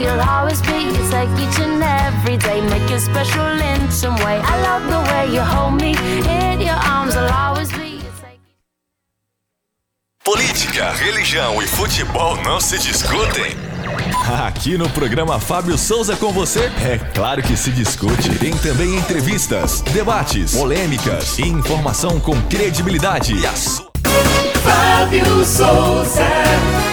you'll always be. It's like each and every day, make it special in some way. I love the way you hold me in your arms, I'll always be. Política, religião e futebol não se discutem. Aqui no programa Fábio Souza com você, é claro que se discute. Tem também entrevistas, debates, polêmicas e informação com credibilidade. E a sua Fábio Souza.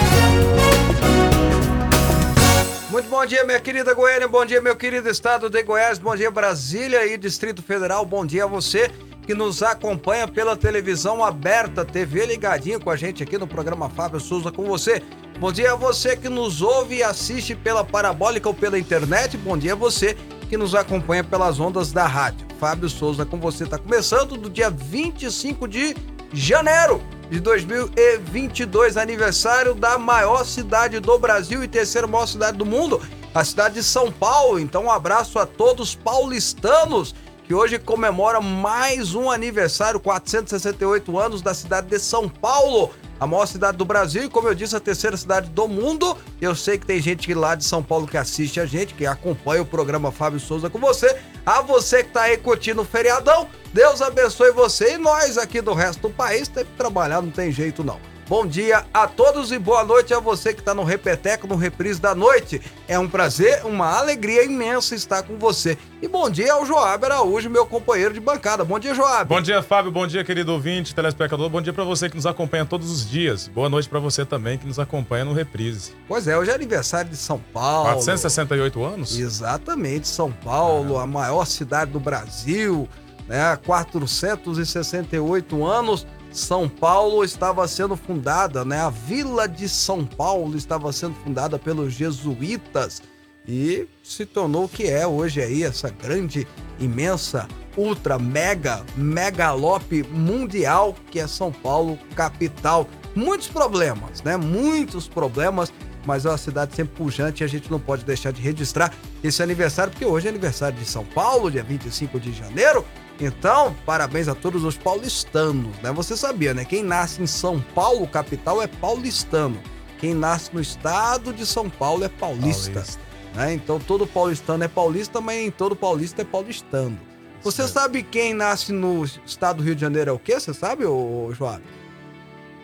Muito bom dia, minha querida Goiânia, bom dia, meu querido estado de Goiás, bom dia, Brasília e Distrito Federal, bom dia a você que nos acompanha pela televisão aberta, TV ligadinho com a gente aqui no programa Fábio Souza com você. Bom dia a você que nos ouve e assiste pela parabólica ou pela internet, bom dia a você que nos acompanha pelas ondas da rádio. Fábio Souza com você está começando do dia 25 de janeiro de 2022, aniversário da maior cidade do Brasil e terceira maior cidade do mundo, a cidade de São Paulo. Então, um abraço a todos paulistanos que hoje comemora mais um aniversário, 468 anos da cidade de São Paulo, a maior cidade do Brasil e, como eu disse, a terceira cidade do mundo. Eu sei que tem gente lá de São Paulo que assiste a gente, que acompanha o programa Fábio Souza com você. A você que tá aí curtindo o feriadão, Deus abençoe você e nós aqui do resto do país tem que trabalhar, não tem jeito não. Bom dia a todos e boa noite a você que está no Repeteco, no Reprise da Noite. É um prazer, uma alegria imensa estar com você. E bom dia ao Joab Araújo, meu companheiro de bancada. Bom dia, Joab. Bom dia, Fábio. Bom dia, querido ouvinte, telespectador. Bom dia pra você que nos acompanha todos os dias. Boa noite pra você também que nos acompanha no Reprise. Pois é, hoje é aniversário de São Paulo. 468 anos? Exatamente, São Paulo, a maior cidade do Brasil, né? 468 anos. São Paulo estava sendo fundada, né? A Vila de São Paulo estava sendo fundada pelos jesuítas e se tornou o que é hoje aí essa grande, imensa, ultra mega megalope mundial que é São Paulo capital. Muitos problemas, né? Muitos problemas, mas é uma cidade sempre pujante e a gente não pode deixar de registrar esse aniversário, porque hoje é aniversário de São Paulo, dia 25 de janeiro. Então, parabéns a todos os paulistanos, né? Você sabia, né? Quem nasce em São Paulo, capital, é paulistano. Quem nasce no estado de São Paulo é paulista. Paulista. né? Então, todo paulistano é paulista, mas nem todo paulista é paulistano. Você Certo. sabe quem nasce no estado do Rio de Janeiro é o quê? Você sabe, ô, Joab?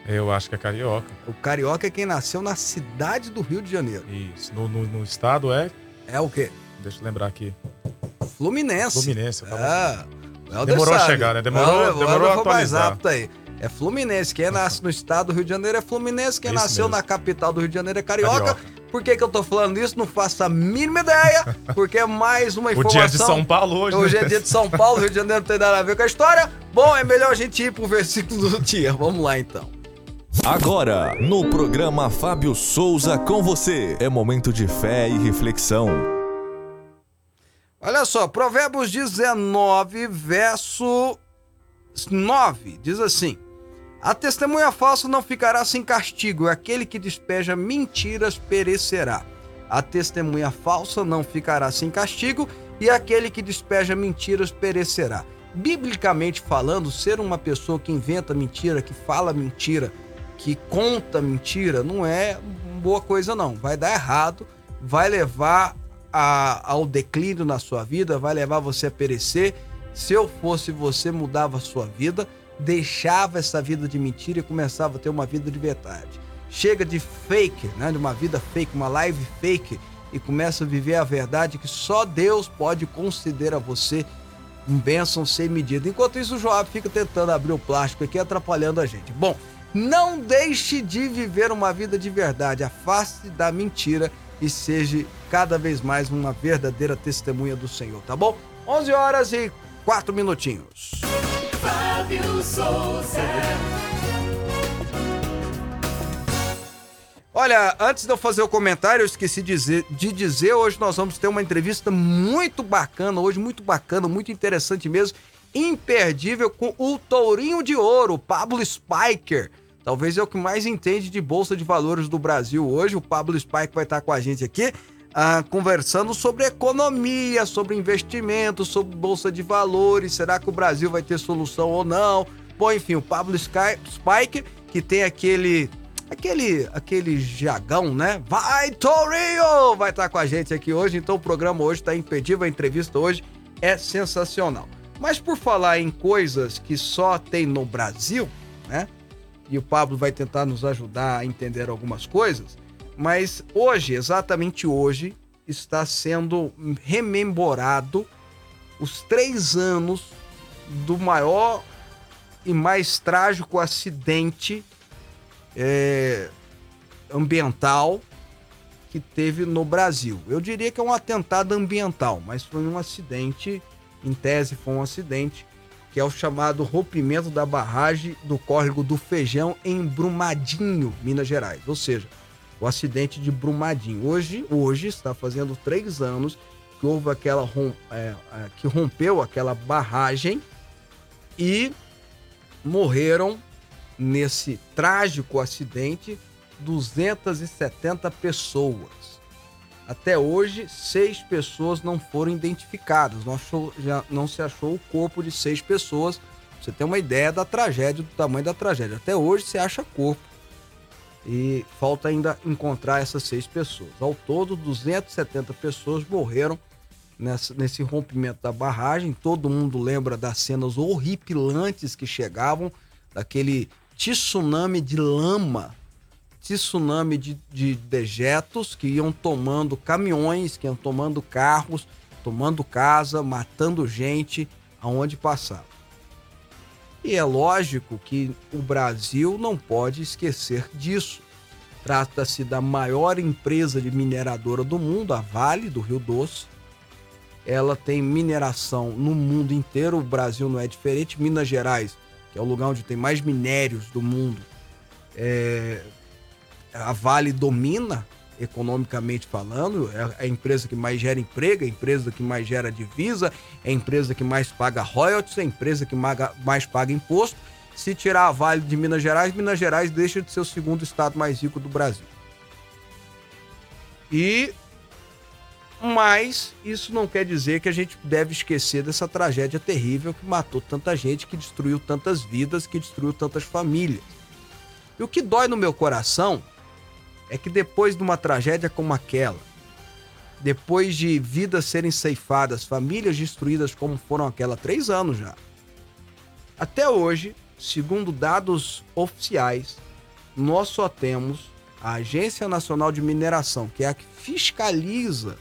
Eu acho que é carioca. O carioca é quem nasceu na cidade do Rio de Janeiro. Isso. No, no- no estado é. É o quê? Deixa eu lembrar aqui. Fluminense. Fluminense. eu tava- É. o Helder Demorou a sabe. chegar, né? Demorou- demorou a vou mais atualizar. rápido aí. É Fluminense. Quem nasce no estado do Rio de Janeiro é Fluminense. Quem Isso nasceu mesmo. na capital do Rio de Janeiro é carioca. Carioca. Por que, que eu tô falando isso? Não faço a mínima ideia. Porque é mais uma O informação. dia de São Paulo hoje. Hoje né? é dia de São Paulo, Rio de Janeiro não tem nada a ver com a história. Bom, é melhor a gente ir pro versículo do dia. Vamos lá então. Agora, no programa Fábio Souza com você, é momento de fé e reflexão. Olha só, Provérbios 19, verso 9, diz assim: A testemunha falsa não ficará sem castigo, aquele que despeja mentiras perecerá. A testemunha falsa não ficará sem castigo, e aquele que despeja mentiras perecerá. Biblicamente falando, ser uma pessoa que inventa mentira, que fala mentira, que conta mentira, não é boa coisa, não. Vai dar errado, vai levar a- ao declínio na sua vida, vai levar você a perecer. Se eu fosse você, mudava a sua vida, deixava essa vida de mentira e começava a ter uma vida de verdade. Chega de fake, né? De uma vida fake, uma live fake e começa a viver a verdade que só Deus pode conceder a você um bênção sem medida. Enquanto isso, o Joab fica tentando abrir o plástico aqui, atrapalhando a gente. Bom, não deixe de viver uma vida de verdade. Afaste da mentira e seja cada vez mais uma verdadeira testemunha do Senhor, tá bom? 11 horas e 4 minutinhos. Fábio Souza. Olha, antes de eu fazer o comentário, eu esqueci de dizer, de dizer, hoje nós vamos ter uma entrevista muito bacana, hoje muito bacana, muito interessante mesmo, imperdível com o Tourinho de Ouro, Pablo Spiker. Talvez é o que mais entende de bolsa de valores do Brasil hoje. O Pablo Spiker vai estar com a gente aqui, ah, conversando sobre economia, sobre investimento, sobre bolsa de valores. Será que o Brasil vai ter solução ou não? Bom, enfim, o Pablo Sky- Spiker, que tem aquele aquele, aquele jagão, né? Vai, Torinho! Vai estar com a gente aqui hoje, então o programa hoje está impedível, a entrevista hoje é sensacional. Mas por falar em coisas que só tem no Brasil, né? E o Pablo vai tentar nos ajudar a entender algumas coisas, mas hoje, exatamente hoje, está sendo rememorado os três anos do maior e mais trágico acidente é, ambiental que teve no Brasil. Eu diria que é um atentado ambiental, mas foi um acidente, em tese foi um acidente, que é o chamado rompimento da barragem do córrego do Feijão em Brumadinho, Minas Gerais. Ou seja, o acidente de Brumadinho. Hoje, hoje está fazendo três anos que houve aquela é, é, que rompeu aquela barragem e morreram nesse trágico acidente 270 pessoas. Até hoje, seis pessoas não foram identificadas. Não, achou, já não se achou o corpo de seis pessoas. Você tem uma ideia da tragédia, do tamanho da tragédia. Até hoje se acha corpo. E falta ainda encontrar essas seis pessoas. Ao todo, 270 pessoas morreram nessa, nesse rompimento da barragem. Todo mundo lembra das cenas horripilantes que chegavam, daquele tsunami de lama, tsunami de, de dejetos que iam tomando caminhões, que iam tomando carros, tomando casa, matando gente aonde passava. E é lógico que o Brasil não pode esquecer disso. Trata-se da maior empresa de mineradora do mundo, a Vale do Rio Doce. Ela tem mineração no mundo inteiro, o Brasil não é diferente. Minas Gerais que é o lugar onde tem mais minérios do mundo, é, a Vale domina economicamente falando, é a empresa que mais gera emprego, é a empresa que mais gera divisa, é a empresa que mais paga royalties, é a empresa que mais paga imposto. Se tirar a Vale de Minas Gerais, Minas Gerais deixa de ser o segundo estado mais rico do Brasil. E mas isso não quer dizer que a gente deve esquecer dessa tragédia terrível que matou tanta gente, que destruiu tantas vidas, que destruiu tantas famílias. E o que dói no meu coração é que depois de uma tragédia como aquela, depois de vidas serem ceifadas, famílias destruídas como foram aquela três anos já, até hoje, segundo dados oficiais, nós só temos a Agência Nacional de Mineração, que é a que fiscaliza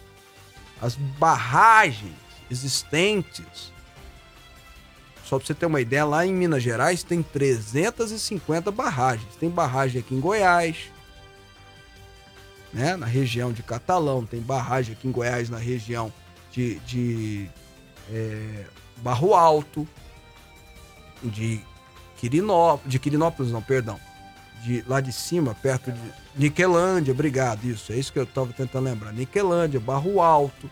as barragens existentes. Só para você ter uma ideia, lá em Minas Gerais tem 350 barragens. Tem barragem aqui em Goiás, né, na região de Catalão, tem barragem aqui em Goiás na região de, de é, Barro Alto, de Quirinópolis, de Quirinópolis não, perdão, de lá de cima, perto de Niquelândia, obrigado, isso, é isso que eu estava tentando lembrar. Niquelândia, Barro Alto,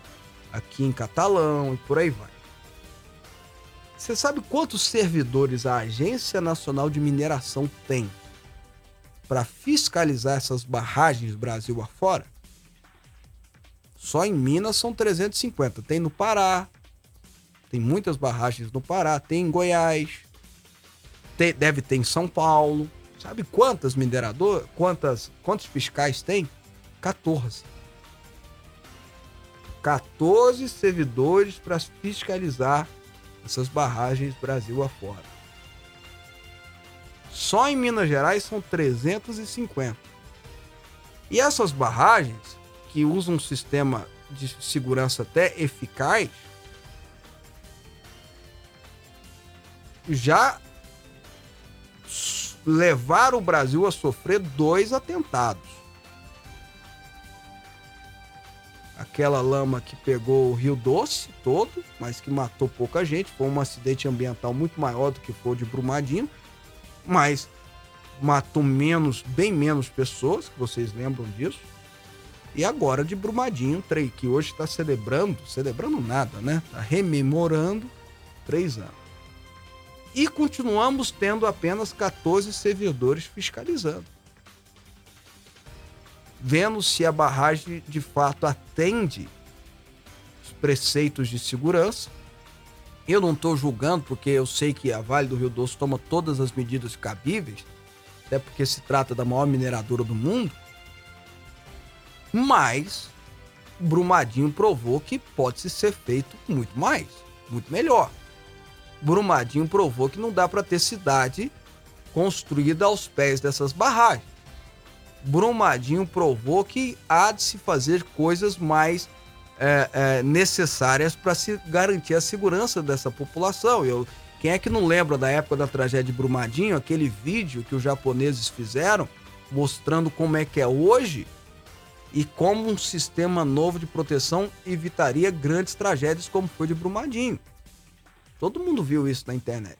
aqui em Catalão e por aí vai. Você sabe quantos servidores a Agência Nacional de Mineração tem para fiscalizar essas barragens Brasil afora? Só em Minas são 350. Tem no Pará, tem muitas barragens no Pará, tem em Goiás, tem, deve ter em São Paulo. Sabe quantas mineradoras, quantas, quantos fiscais tem? 14. 14 servidores para fiscalizar essas barragens Brasil afora. Só em Minas Gerais são 350. E essas barragens, que usam um sistema de segurança até eficaz, já levar o Brasil a sofrer dois atentados. Aquela lama que pegou o Rio Doce todo, mas que matou pouca gente, foi um acidente ambiental muito maior do que foi de Brumadinho, mas matou menos, bem menos pessoas, que vocês lembram disso. E agora de Brumadinho, que hoje está celebrando, celebrando nada, né? Está rememorando três anos. E continuamos tendo apenas 14 servidores fiscalizando. Vendo se a barragem de fato atende os preceitos de segurança. Eu não estou julgando, porque eu sei que a Vale do Rio Doce toma todas as medidas cabíveis, até porque se trata da maior mineradora do mundo. Mas Brumadinho provou que pode ser feito muito mais, muito melhor. Brumadinho provou que não dá para ter cidade construída aos pés dessas barragens. Brumadinho provou que há de se fazer coisas mais é, é, necessárias para se garantir a segurança dessa população. Eu, quem é que não lembra da época da tragédia de Brumadinho, aquele vídeo que os japoneses fizeram mostrando como é que é hoje e como um sistema novo de proteção evitaria grandes tragédias como foi de Brumadinho. Todo mundo viu isso na internet.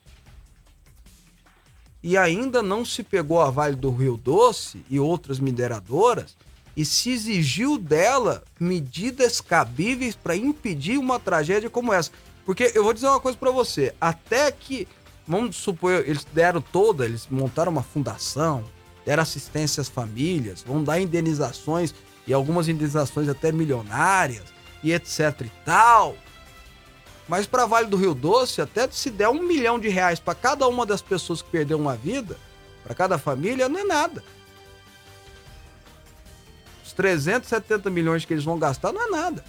E ainda não se pegou a Vale do Rio Doce e outras mineradoras e se exigiu dela medidas cabíveis para impedir uma tragédia como essa. Porque eu vou dizer uma coisa para você, até que vamos supor, eles deram toda, eles montaram uma fundação, deram assistência às famílias, vão dar indenizações e algumas indenizações até milionárias e etc e tal. Mas para Vale do Rio Doce, até se der um milhão de reais para cada uma das pessoas que perdeu uma vida, para cada família, não é nada. Os 370 milhões que eles vão gastar não é nada.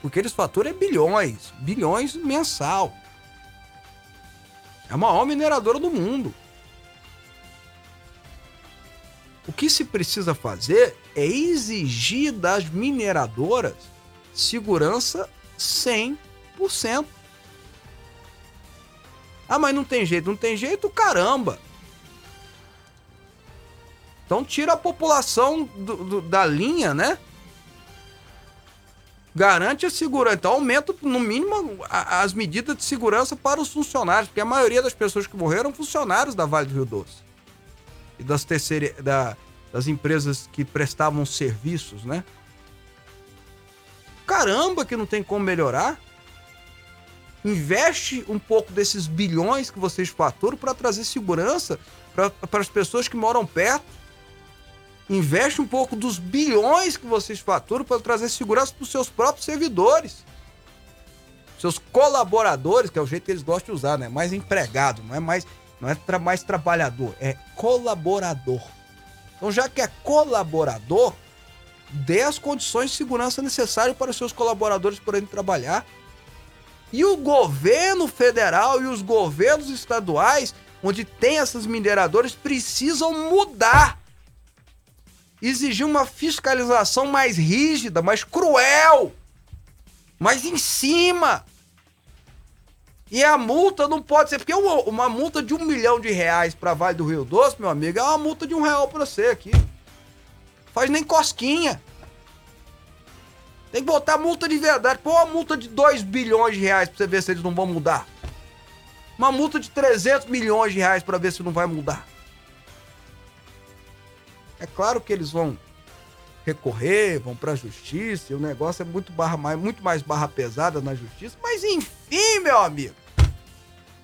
Porque eles faturam é bilhões, bilhões mensal. É a maior mineradora do mundo. O que se precisa fazer é exigir das mineradoras segurança 100%. Ah, mas não tem jeito, não tem jeito, caramba. Então tira a população do, do, da linha, né? Garante a segurança. Então aumenta, no mínimo, a, as medidas de segurança para os funcionários, porque a maioria das pessoas que morreram funcionários da Vale do Rio Doce e das, terceira, da, das empresas que prestavam serviços, né? Caramba, que não tem como melhorar. Investe um pouco desses bilhões que vocês faturam para trazer segurança para as pessoas que moram perto. Investe um pouco dos bilhões que vocês faturam para trazer segurança para os seus próprios servidores. Seus colaboradores, que é o jeito que eles gostam de usar, né? Mais empregado, não é mais, não é tra mais trabalhador, é colaborador. Então, já que é colaborador, dê as condições de segurança necessárias para os seus colaboradores poderem trabalhar. E o governo federal e os governos estaduais, onde tem essas mineradoras, precisam mudar. Exigir uma fiscalização mais rígida, mais cruel, mais em cima. E a multa não pode ser, porque uma multa de um milhão de reais para Vale do Rio Doce, meu amigo, é uma multa de um real para você aqui. Faz nem cosquinha. Tem que botar multa de verdade. Pô, uma multa de 2 bilhões de reais pra você ver se eles não vão mudar. Uma multa de 300 milhões de reais para ver se não vai mudar. É claro que eles vão recorrer, vão para a justiça, e o negócio é muito, barra mais, muito mais barra pesada na justiça, mas enfim, meu amigo.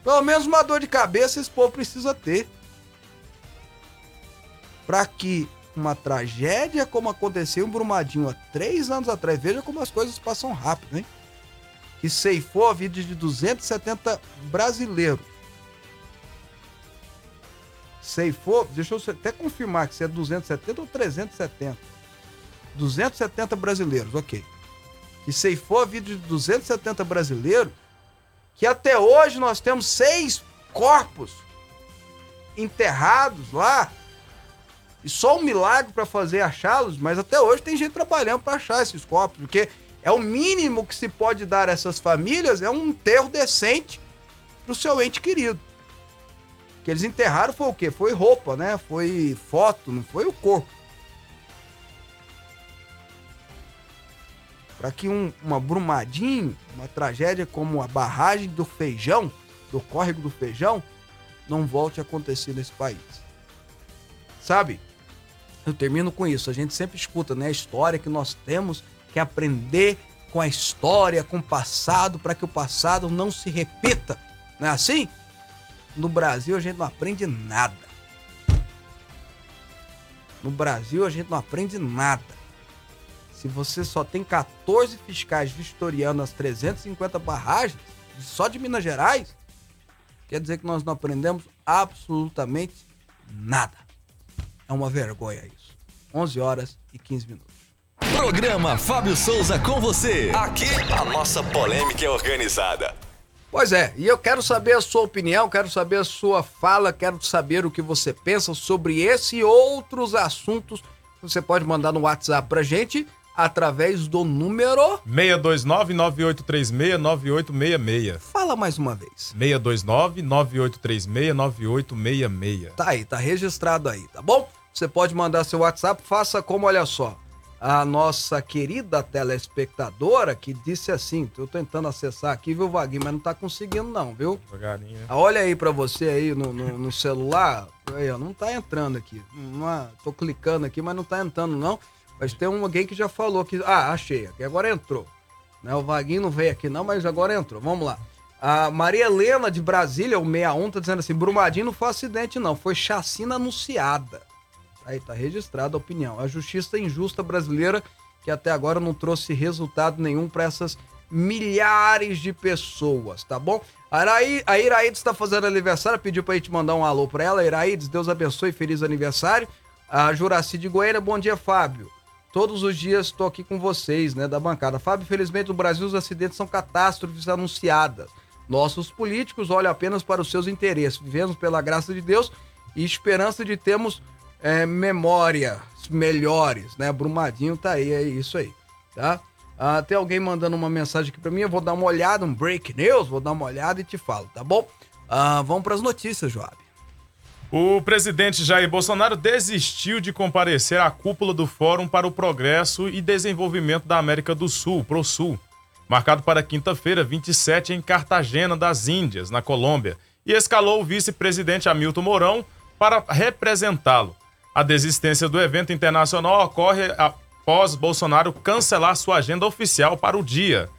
Pelo menos uma dor de cabeça esse povo precisa ter. Para que uma tragédia como aconteceu em Brumadinho há três anos atrás, veja como as coisas passam rápido, hein? Que ceifou a vida de 270 brasileiros. Ceifou, deixa eu até confirmar que se é 270 ou 370. 270 brasileiros, ok. E ceifou a vida de 270 brasileiros, que até hoje nós temos seis corpos enterrados lá e só um milagre para fazer achá-los, mas até hoje tem gente trabalhando para achar esses corpos, porque é o mínimo que se pode dar a essas famílias é um enterro decente pro seu ente querido. Que eles enterraram foi o quê? Foi roupa, né? Foi foto, não foi o corpo. Para que um, uma Brumadinho, uma tragédia como a barragem do Feijão, do córrego do Feijão, não volte a acontecer nesse país. Sabe? Eu termino com isso. A gente sempre escuta, né? A história que nós temos que aprender com a história, com o passado, para que o passado não se repita. Não é assim? No Brasil a gente não aprende nada. No Brasil a gente não aprende nada. Se você só tem 14 fiscais vistoriando as 350 barragens, só de Minas Gerais, Quer dizer que nós não aprendemos absolutamente nada. É uma vergonha isso. 11 horas e 15 minutos. Programa Fábio Souza com você. Aqui a nossa polêmica é organizada. Pois é, e eu quero saber a sua opinião, quero saber a sua fala, quero saber o que você pensa sobre esse e outros assuntos. Você pode mandar no WhatsApp pra gente através do número. 629-9836-9866. Fala mais uma vez. 629-9836-9866. Tá aí, tá registrado aí, tá bom? Você pode mandar seu WhatsApp, faça como, olha só. A nossa querida telespectadora que disse assim, tô tentando acessar aqui, viu, Vaguinho, mas não tá conseguindo não, viu? Devagarinho. né? Ah, Olha aí pra você aí no, no, no celular, aí, ó, não tá entrando aqui. Não tô clicando aqui, mas não tá entrando não. Mas tem um, alguém que já falou que... Ah, achei, aqui agora entrou. Né, o Vaguinho não veio aqui não, mas agora entrou. Vamos lá. A Maria Helena de Brasília, o 61, tá dizendo assim, Brumadinho não foi acidente não, foi chacina anunciada. Aí tá registrada a opinião. A justiça injusta brasileira que até agora não trouxe resultado nenhum para essas milhares de pessoas, tá bom? A Iraídes está fazendo aniversário, pediu pra gente mandar um alô pra ela. Iraídes, Deus abençoe, feliz aniversário. A Juraci de Goiânia, bom dia, Fábio. Todos os dias estou aqui com vocês, né, da bancada. Fábio, infelizmente no Brasil os acidentes são catástrofes anunciadas. Nossos políticos olham apenas para os seus interesses. Vivemos pela graça de Deus e esperança de termos é, memórias melhores, né? Brumadinho tá aí, é isso aí, tá? Ah, tem alguém mandando uma mensagem aqui pra mim, eu vou dar uma olhada, um break news, vou dar uma olhada e te falo, tá bom? Ah, vamos pras notícias, Joab. O presidente Jair Bolsonaro desistiu de comparecer à cúpula do Fórum para o Progresso e Desenvolvimento da América do Sul, ProSul, marcado para quinta-feira, 27, em Cartagena das Índias, na Colômbia, e escalou o vice-presidente Hamilton Mourão para representá-lo. A desistência do evento internacional ocorre após Bolsonaro cancelar sua agenda oficial para o dia.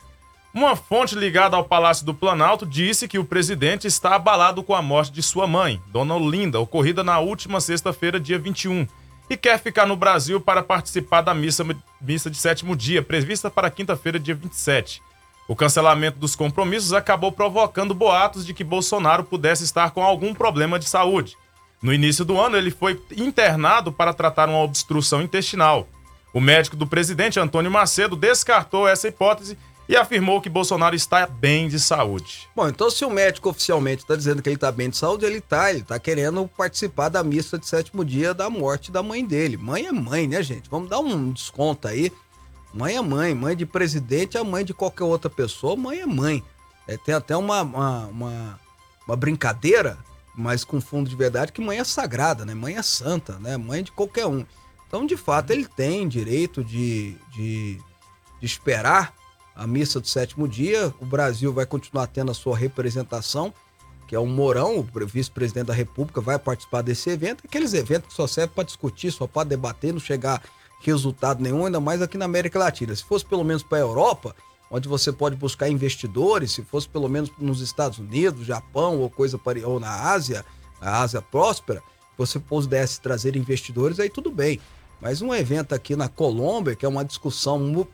Uma fonte ligada ao Palácio do Planalto disse que o presidente está abalado com a morte de sua mãe, Dona Olinda, ocorrida na última sexta-feira, dia 21, e quer ficar no Brasil para participar da missa, missa de sétimo dia, prevista para quinta-feira, dia 27. O cancelamento dos compromissos acabou provocando boatos de que Bolsonaro pudesse estar com algum problema de saúde. No início do ano, ele foi internado para tratar uma obstrução intestinal. O médico do presidente, Antônio Macedo, descartou essa hipótese e afirmou que Bolsonaro está bem de saúde. Bom, então se o médico oficialmente está dizendo que ele está bem de saúde, ele tá, ele tá querendo participar da missa de sétimo dia da morte da mãe dele. Mãe é mãe, né, gente? Vamos dar um desconto aí. Mãe é mãe, mãe de presidente é mãe de qualquer outra pessoa, mãe é mãe. É, tem até uma, uma, uma, uma brincadeira, mas com fundo de verdade, que mãe é sagrada, né? Mãe é santa, né? Mãe de qualquer um. Então, de fato, ele tem direito de, de, de esperar a missa do sétimo dia. O Brasil vai continuar tendo a sua representação, que é o Mourão, o vice-presidente da República, vai participar desse evento. Aqueles eventos que só servem para discutir, só para debater, não chegar resultado nenhum, ainda mais aqui na América Latina. Se fosse pelo menos para a Europa, onde você pode buscar investidores, se fosse pelo menos nos Estados Unidos, Japão ou coisa pare- ou na Ásia, a Ásia próspera, você pudesse trazer investidores, aí tudo bem. Mas um evento aqui na Colômbia, que é uma discussão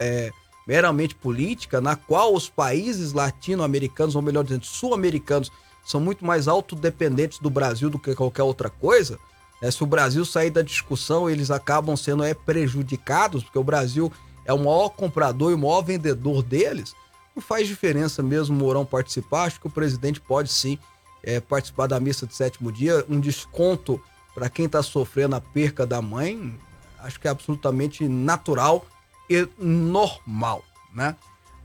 é, meramente política, na qual os países latino-americanos, ou melhor dizendo, sul-americanos, são muito mais autodependentes do Brasil do que qualquer outra coisa. né? Se o Brasil sair da discussão, eles acabam sendo é, prejudicados, porque o Brasil é o maior comprador e o maior vendedor deles. Não faz diferença mesmo o Mourão participar. Acho que o presidente pode sim é, participar da missa de sétimo dia. Um desconto para quem está sofrendo a perca da mãe, acho que é absolutamente natural e normal, né?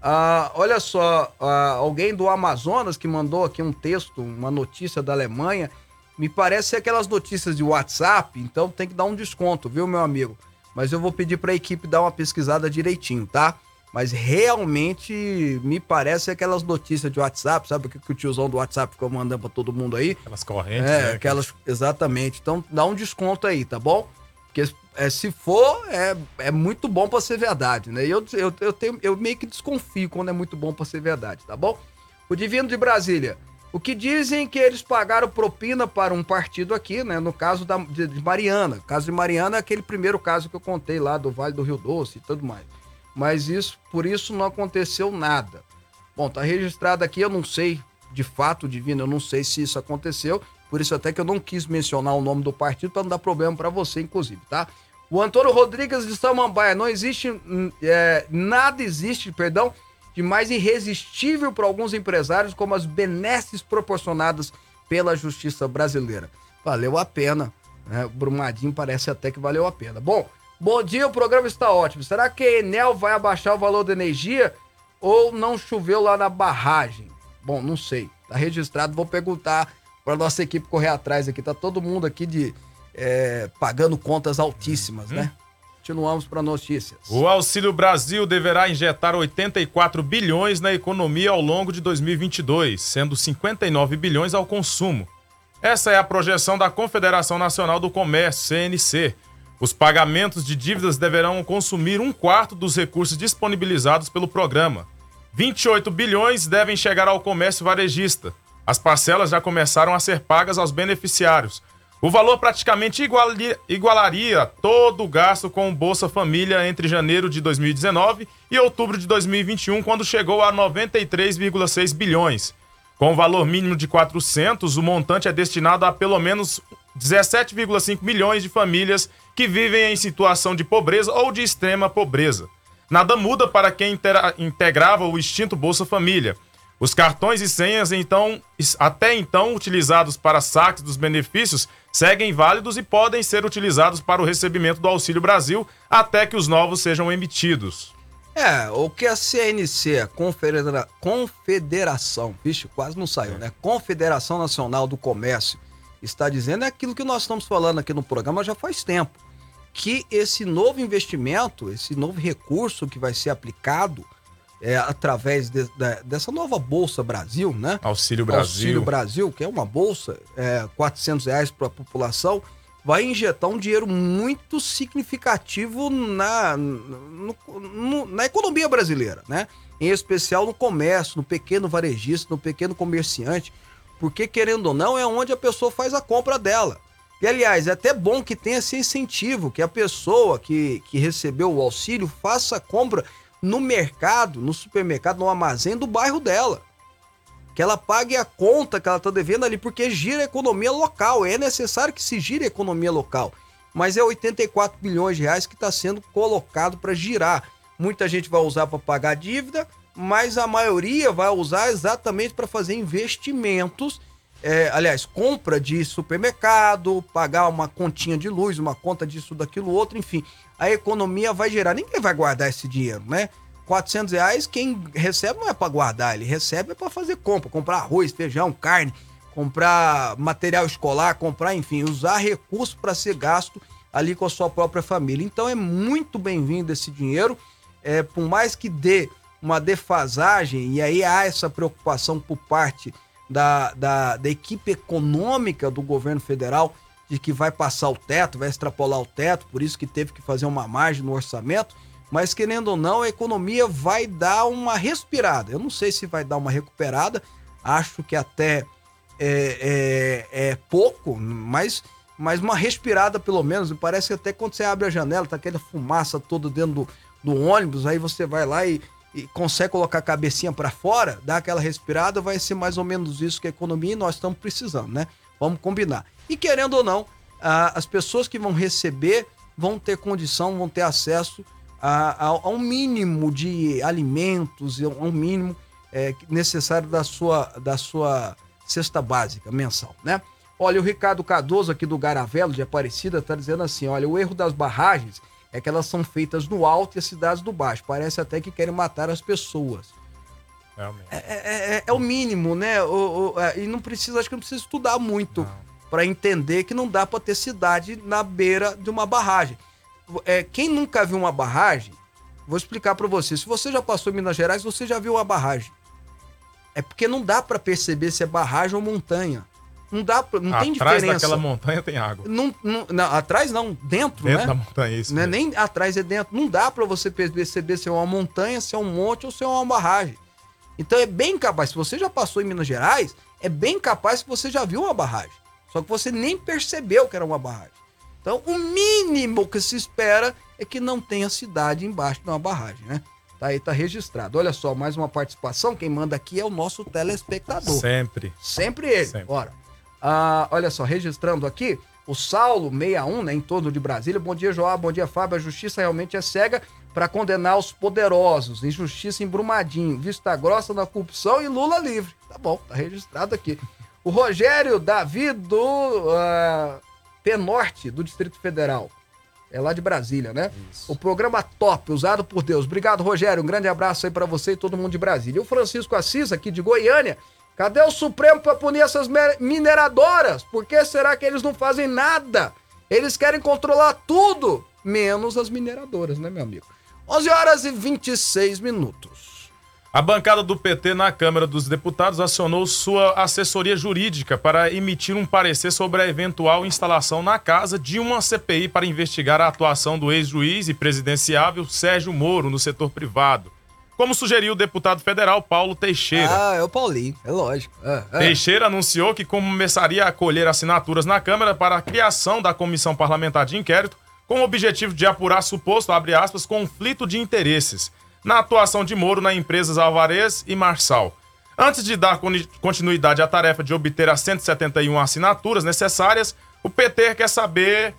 Ah, olha só, ah, alguém do Amazonas que mandou aqui um texto, uma notícia da Alemanha, me parece ser aquelas notícias de WhatsApp, então tem que dar um desconto, viu, meu amigo? Mas eu vou pedir para a equipe dar uma pesquisada direitinho, tá? Mas realmente me parece aquelas notícias de WhatsApp, sabe o que, que o tiozão do WhatsApp ficou mandando para todo mundo aí? Aquelas correntes, É, né? aquelas. Exatamente. Então dá um desconto aí, tá bom? Porque é, se for, é, é muito bom pra ser verdade, né? E eu, eu, eu, tenho, eu meio que desconfio quando é muito bom pra ser verdade, tá bom? O Divino de Brasília. O que dizem que eles pagaram propina para um partido aqui, né? No caso da, de, Mariana. O caso de Mariana é aquele primeiro caso que eu contei lá do Vale do Rio Doce e tudo mais. Mas isso, por isso não aconteceu nada. Bom, tá registrado aqui, eu não sei de fato, Divino, eu não sei se isso aconteceu, por isso até que eu não quis mencionar o nome do partido para não dar problema para você, inclusive, tá? O Antônio Rodrigues de Samambaia, não existe, hum, é, nada existe, perdão, de mais irresistível para alguns empresários como as benesses proporcionadas pela justiça brasileira. Valeu a pena, né? Brumadinho parece até que valeu a pena. Bom, bom dia, o programa está ótimo. Será que a Enel vai abaixar o valor da energia ou não choveu lá na barragem? Bom, não sei. Tá registrado, vou perguntar para nossa equipe correr atrás aqui. Tá todo mundo aqui de é, pagando contas altíssimas, né? Continuamos para notícias. O Auxílio Brasil deverá injetar 84 bilhões na economia ao longo de 2022, sendo 59 bilhões ao consumo. Essa é a projeção da Confederação Nacional do Comércio, CNC. Os pagamentos de dívidas deverão consumir um quarto dos recursos disponibilizados pelo programa. 28 bilhões devem chegar ao comércio varejista. As parcelas já começaram a ser pagas aos beneficiários. O valor praticamente igualaria, todo o gasto com o Bolsa Família entre janeiro de 2019 e outubro de 2021, quando chegou a 93,6 bilhões. Com o valor mínimo de 400, o montante é destinado a pelo menos 17,5 milhões de famílias que vivem em situação de pobreza ou de extrema pobreza. Nada muda para quem integrava o extinto Bolsa Família. Os cartões e senhas, então, até então utilizados para saques dos benefícios, seguem válidos e podem ser utilizados para o recebimento do Auxílio Brasil até que os novos sejam emitidos. É, o que a CNC, a Confedera... Confederação, vixe, quase não saiu, né? Confederação Nacional do Comércio, está dizendo é aquilo que nós estamos falando aqui no programa já faz tempo. Que esse novo investimento, esse novo recurso que vai ser aplicado é, através de, de, dessa nova Bolsa Brasil, né? Auxílio Brasil. Auxílio Brasil, que é uma bolsa, é, 400 reais para a população, vai injetar um dinheiro muito significativo na, no, no, na economia brasileira, né? Em especial no comércio, no pequeno varejista, no pequeno comerciante, porque querendo ou não é onde a pessoa faz a compra dela. E aliás, é até bom que tenha esse incentivo, que a pessoa que, que recebeu o auxílio faça a compra no mercado, no supermercado, no armazém do bairro dela. Que ela pague a conta que ela está devendo ali, porque gira a economia local. É necessário que se gire a economia local. Mas é 84 bilhões de reais que está sendo colocado para girar. Muita gente vai usar para pagar dívida, mas a maioria vai usar exatamente para fazer investimentos. É, aliás, compra de supermercado, pagar uma continha de luz, uma conta disso, daquilo, outro, enfim a economia vai gerar. Ninguém vai guardar esse dinheiro, né? 400 reais, quem recebe não é para guardar, ele recebe é para fazer compra, comprar arroz, feijão, carne, comprar material escolar, comprar, enfim, usar recursos para ser gasto ali com a sua própria família. Então é muito bem-vindo esse dinheiro, é, por mais que dê uma defasagem, e aí há essa preocupação por parte da, da, da equipe econômica do governo federal de que vai passar o teto, vai extrapolar o teto, por isso que teve que fazer uma margem no orçamento. Mas querendo ou não, a economia vai dar uma respirada. Eu não sei se vai dar uma recuperada, acho que até é, é, é pouco, mas, mas uma respirada pelo menos. Parece que até quando você abre a janela, tá aquela fumaça toda dentro do, do ônibus, aí você vai lá e, e consegue colocar a cabecinha para fora, dá aquela respirada, vai ser mais ou menos isso que a economia e nós estamos precisando, né? Vamos combinar. E querendo ou não, as pessoas que vão receber vão ter condição, vão ter acesso a, a, a um mínimo de alimentos, a um mínimo é, necessário da sua, da sua cesta básica mensal, né? Olha, o Ricardo Cardoso aqui do Garavelo de Aparecida está dizendo assim: olha, o erro das barragens é que elas são feitas no alto e as cidades do baixo. Parece até que querem matar as pessoas. É, é, é, é o mínimo, né? O, o, é, e não precisa, acho que não precisa estudar muito para entender que não dá para ter cidade na beira de uma barragem. É, quem nunca viu uma barragem, vou explicar para você. Se você já passou em Minas Gerais, você já viu uma barragem. É porque não dá para perceber se é barragem ou montanha. Não dá, pra, não atrás tem diferença. Atrás daquela montanha tem água. Não, não, não, atrás não, dentro, dentro né? da montanha, isso. Não é nem atrás é dentro. Não dá para você perceber se é uma montanha, se é um monte ou se é uma barragem. Então é bem capaz, se você já passou em Minas Gerais, é bem capaz que você já viu uma barragem. Só que você nem percebeu que era uma barragem. Então, o mínimo que se espera é que não tenha cidade embaixo de uma barragem, né? Tá aí, tá registrado. Olha só, mais uma participação. Quem manda aqui é o nosso telespectador. Sempre. Sempre ele. Sempre. Ora. Ah, olha só, registrando aqui, o Saulo 61, né, em torno de Brasília. Bom dia, João. Bom dia, Fábio. A justiça realmente é cega para condenar os poderosos. Injustiça em Brumadinho, vista grossa na corrupção e Lula livre. Tá bom, tá registrado aqui. O Rogério Davi do ah, Penorte, do Distrito Federal. É lá de Brasília, né? O programa top, usado por Deus. Obrigado, Rogério. Um grande abraço aí pra você e todo mundo de Brasília. E o Francisco Assis, aqui de Goiânia. Cadê o Supremo pra punir essas mineradoras? Por que será que eles não fazem nada? Eles querem controlar tudo, menos as mineradoras, né, meu amigo? 11 horas e 26 minutos. A bancada do PT na Câmara dos Deputados acionou sua assessoria jurídica para emitir um parecer sobre a eventual instalação na casa de uma CPI para investigar a atuação do ex-juiz e presidenciável Sérgio Moro no setor privado, como sugeriu o deputado federal Paulo Teixeira. Ah, é o Paulinho, é lógico. É, é. Teixeira anunciou que começaria a colher assinaturas na Câmara para a criação da comissão parlamentar de inquérito com o objetivo de apurar suposto, abre aspas, conflito de interesses na atuação de Moro na empresas Alvarez e Marçal. Antes de dar continuidade à tarefa de obter as 171 assinaturas necessárias, o PT quer saber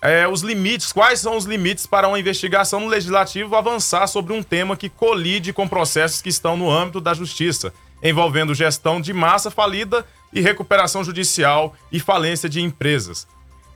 é, os limites, quais são os limites para uma investigação no legislativo avançar sobre um tema que colide com processos que estão no âmbito da justiça, envolvendo gestão de massa falida e recuperação judicial e falência de empresas.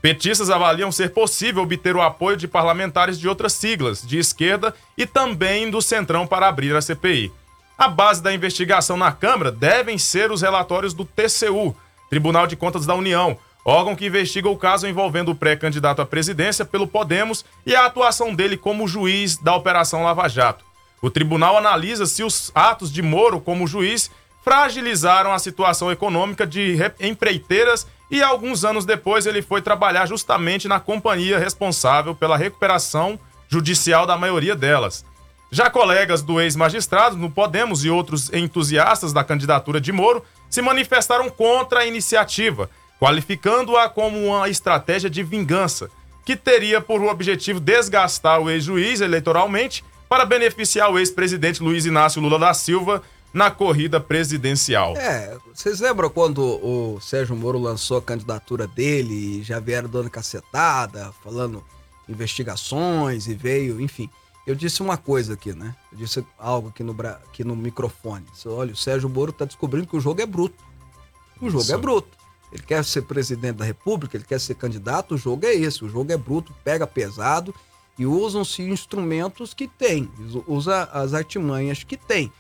Petistas avaliam ser possível obter o apoio de parlamentares de outras siglas, de esquerda e também do Centrão para abrir a CPI. A base da investigação na Câmara devem ser os relatórios do TCU, Tribunal de Contas da União, órgão que investiga o caso envolvendo o pré-candidato à presidência pelo Podemos e a atuação dele como juiz da Operação Lava Jato. O tribunal analisa se os atos de Moro como juiz fragilizaram a situação econômica de re- empreiteiras e alguns anos depois ele foi trabalhar justamente na companhia responsável pela recuperação judicial da maioria delas. Já colegas do ex-magistrado no Podemos e outros entusiastas da candidatura de Moro se manifestaram contra a iniciativa, qualificando-a como uma estratégia de vingança, que teria por objetivo desgastar o ex-juiz eleitoralmente para beneficiar o ex-presidente Luiz Inácio Lula da Silva na corrida presidencial. É, vocês lembram quando o Sérgio Moro lançou a candidatura dele e já vieram dando cacetada, falando investigações e veio, enfim. Eu disse uma coisa aqui, né? Eu disse algo aqui no, aqui no microfone. Olha, o Sérgio Moro tá descobrindo que o jogo é bruto. O jogo Isso. é bruto. Ele quer ser presidente da República, ele quer ser candidato, o jogo é esse. O jogo é bruto, pega pesado e usam-se instrumentos que tem, usa as artimanhas que tem.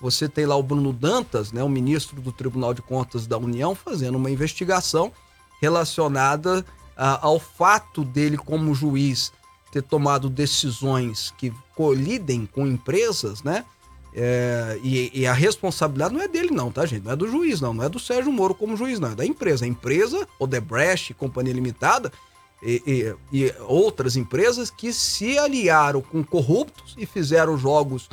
Você tem lá o Bruno Dantas, né, o ministro do Tribunal de Contas da União, fazendo uma investigação relacionada ah, ao fato dele, como juiz, ter tomado decisões que colidem com empresas, né? É, e, e a responsabilidade não é dele, não, tá, gente? Não é do juiz, não. Não é do Sérgio Moro como juiz, não. É da empresa. A empresa, Odebrecht, Companhia Limitada e, e- e outras empresas que se aliaram com corruptos e fizeram jogos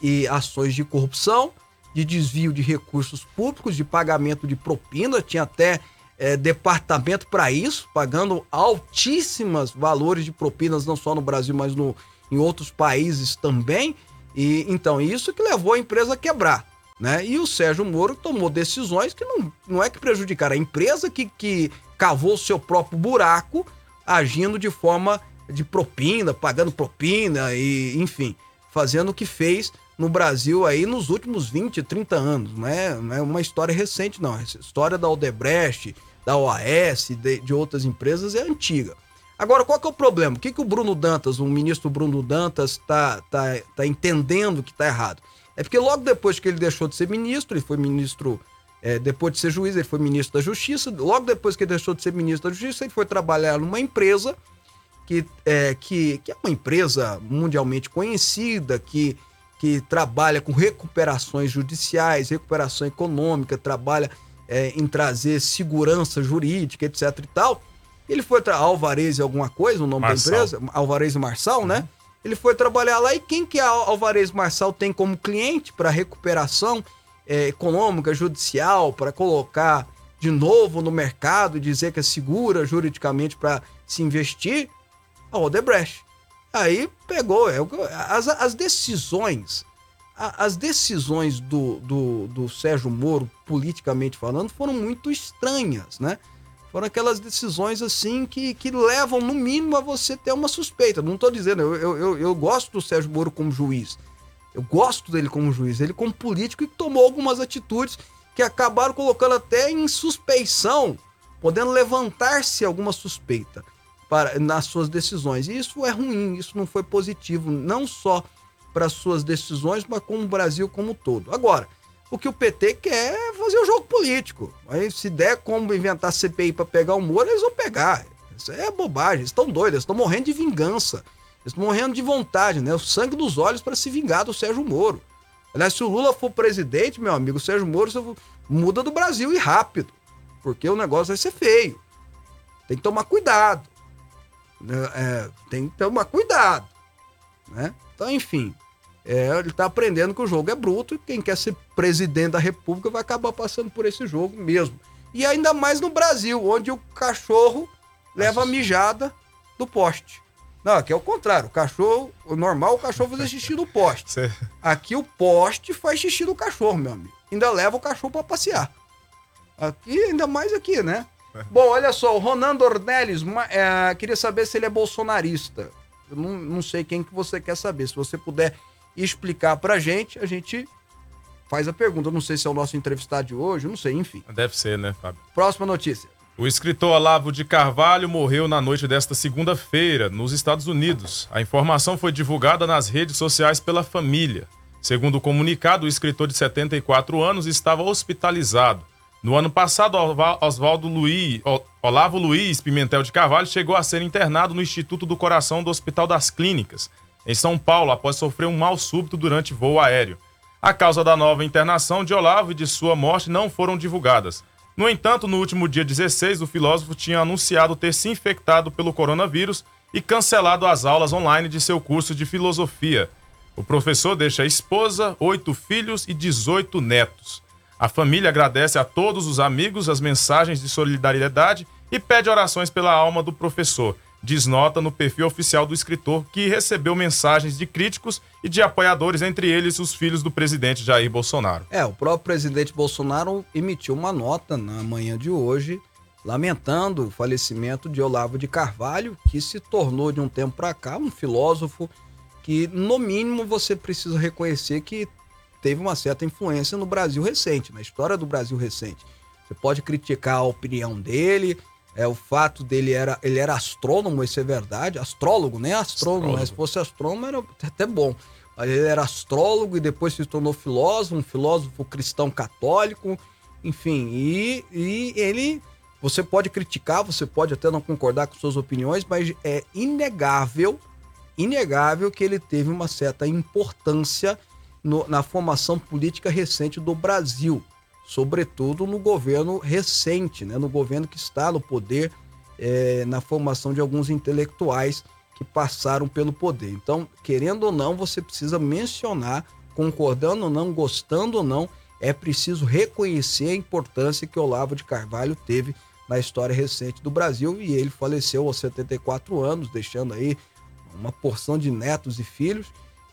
e ações de corrupção, de desvio de recursos públicos, de pagamento de propina. Tinha até é, departamento para isso, pagando altíssimos valores de propinas, não só no Brasil, mas no, em outros países também. E então, isso que levou a empresa a quebrar. Né? E o Sérgio Moro tomou decisões que não, não é que prejudicaram a empresa que, que cavou o seu próprio buraco, agindo de forma de propina, pagando propina e, enfim, fazendo o que fez no Brasil aí nos últimos 20, 30 anos. Não é, não é uma história recente, não. Essa história da Odebrecht, da OAS, de, de outras empresas é antiga. Agora, qual que é o problema? O que, que o Bruno Dantas, o ministro Bruno Dantas, está tá, tá entendendo que está errado? É porque logo depois que ele deixou de ser ministro, ele foi ministro, é, depois de ser juiz, ele foi ministro da Justiça. Logo depois que ele deixou de ser ministro da Justiça, ele foi trabalhar numa empresa que é, que, que é uma empresa mundialmente conhecida, que, que trabalha com recuperações judiciais, recuperação econômica, trabalha é, em trazer segurança jurídica, etc e tal. Ele foi tra- Alvarez e alguma coisa, o nome Marçal. da empresa, Alvarez e Marçal, né? Ele foi trabalhar lá e quem que a Alvarez Marçal tem como cliente para recuperação é, econômica, judicial, para colocar de novo no mercado e dizer que é segura juridicamente para se investir? A Odebrecht. Aí pegou. é As, as decisões. As decisões do, do, do Sérgio Moro, politicamente falando, foram muito estranhas, né? Foram aquelas decisões assim que, que levam, no mínimo, a você ter uma suspeita. Não estou dizendo, eu, eu, eu, gosto do Sérgio Moro como juiz. Eu gosto dele como juiz, ele como político e tomou algumas atitudes que acabaram colocando até em suspeição, podendo levantar-se alguma suspeita para, nas suas decisões. E isso é ruim, isso não foi positivo, não só para suas decisões, mas como o Brasil como todo. Agora, o que o PT quer é fazer o jogo político. Aí, se der como inventar CPI para pegar o Moro, eles vão pegar. Isso é bobagem, eles estão doidos, eles estão morrendo de vingança. Eles estão morrendo de vontade, né? O sangue dos olhos para se vingar do Sérgio Moro. Aliás, se o Lula for presidente, meu amigo, o Sérgio Moro você muda do Brasil e rápido. Porque o negócio vai ser feio. Tem que tomar cuidado. né? É, tem que tomar cuidado. Né? Então, enfim. É, ele tá aprendendo que o jogo é bruto e quem quer ser presidente da república vai acabar passando por esse jogo mesmo. E ainda mais no Brasil, onde o cachorro leva a mijada do poste. Não, aqui é o contrário. O cachorro, o normal, o cachorro fazer xixi no poste. Cê- Aqui o poste faz xixi no cachorro, meu amigo. Ainda leva o cachorro pra passear. Aqui, ainda mais aqui, né? Bom, olha só, o Ronando Ornelis é, queria saber se ele é bolsonarista. Eu não, não sei quem que você quer saber. Se você puder explicar pra gente, a gente faz a pergunta. Eu não sei se é o nosso entrevistado de hoje, não sei, enfim. Deve ser, né, Fábio? Próxima notícia. O escritor Olavo de Carvalho morreu na noite desta segunda-feira, nos Estados Unidos. A informação foi divulgada nas redes sociais pela família. Segundo o comunicado, o escritor de 74 anos estava hospitalizado. No ano passado, Oswaldo Luiz, Olavo Luiz Pimentel de Carvalho chegou a ser internado no Instituto do Coração do Hospital das Clínicas, em São Paulo, após sofrer um mal súbito durante voo aéreo. A causa da nova internação de Olavo e de sua morte não foram divulgadas. No entanto, no último dia 16, o filósofo tinha anunciado ter se infectado pelo coronavírus e cancelado as aulas online de seu curso de filosofia. O professor deixa esposa, oito filhos e 18 netos. A família agradece a todos os amigos as mensagens de solidariedade e pede orações pela alma do professor. Diz nota no perfil oficial do escritor que recebeu mensagens de críticos e de apoiadores, entre eles os filhos do presidente Jair Bolsonaro. É, o próprio presidente Bolsonaro emitiu uma nota na manhã de hoje, lamentando o falecimento de Olavo de Carvalho, que se tornou de um tempo para cá um filósofo que, no mínimo, você precisa reconhecer que teve uma certa influência no Brasil recente, na história do Brasil recente. Você pode criticar a opinião dele, é o fato dele era ele era astrônomo, isso é verdade, astrólogo, né? Astrônomo, Astrólogo. mas se fosse astrônomo era até bom. Mas Ele era astrólogo e depois se tornou filósofo, um filósofo cristão católico, enfim, e, e ele você pode criticar, você pode até não concordar com suas opiniões, mas é inegável, inegável que ele teve uma certa importância no- na formação política recente do Brasil, sobretudo no governo recente, né? no governo que está no poder, eh, na formação de alguns intelectuais que passaram pelo poder. Então, querendo ou não, você precisa mencionar, concordando ou não, gostando ou não, é preciso reconhecer a importância que Olavo de Carvalho teve na história recente do Brasil e ele faleceu aos 74 anos, deixando aí uma porção de netos e filhos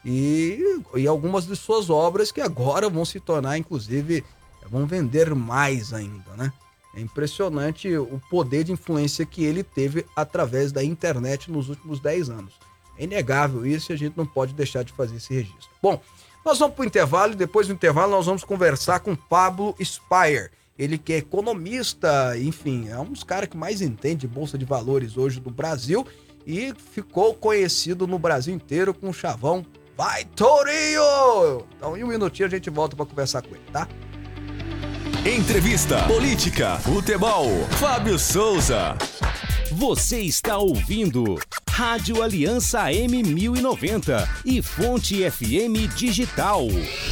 e, e algumas de suas obras que agora vão se tornar, inclusive, vão vender mais ainda, né? É impressionante o poder de influência que ele teve através da internet nos últimos 10 anos. É inegável isso e a gente não pode deixar de fazer esse registro. Bom, nós vamos para o intervalo e depois do intervalo nós vamos conversar com Pablo Spire. Ele que é economista, enfim, é um dos caras que mais entende de bolsa de valores hoje do Brasil e ficou conhecido no Brasil inteiro com o chavão Vai Tourinho! Então, em um minutinho a gente volta para conversar com ele, tá? Entrevista, política, futebol. Fábio Souza. Você está ouvindo Rádio Aliança M1090 e Fonte FM Digital.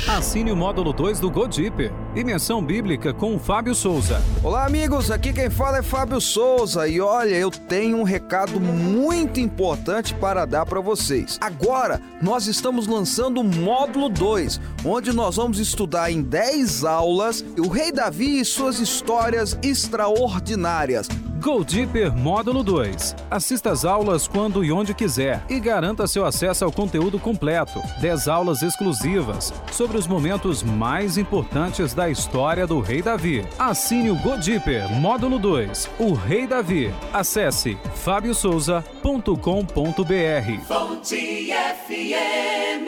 Assine o módulo 2 do Godip. Dimensão Bíblica com Fábio Souza. Olá, amigos. Aqui quem fala é Fábio Souza. E olha, eu tenho um recado muito importante para dar para vocês. Agora, nós estamos lançando o módulo 2, onde nós vamos estudar em 10 aulas o Rei Davi e suas histórias extraordinárias. Go Deeper Módulo 2. Assista às aulas quando e onde quiser e garanta seu acesso ao conteúdo completo. 10 aulas exclusivas sobre os momentos mais importantes da história do Rei Davi. Assine o Go Deeper Módulo 2, o Rei Davi. Acesse fabiosouza.com.br. Fonte FM.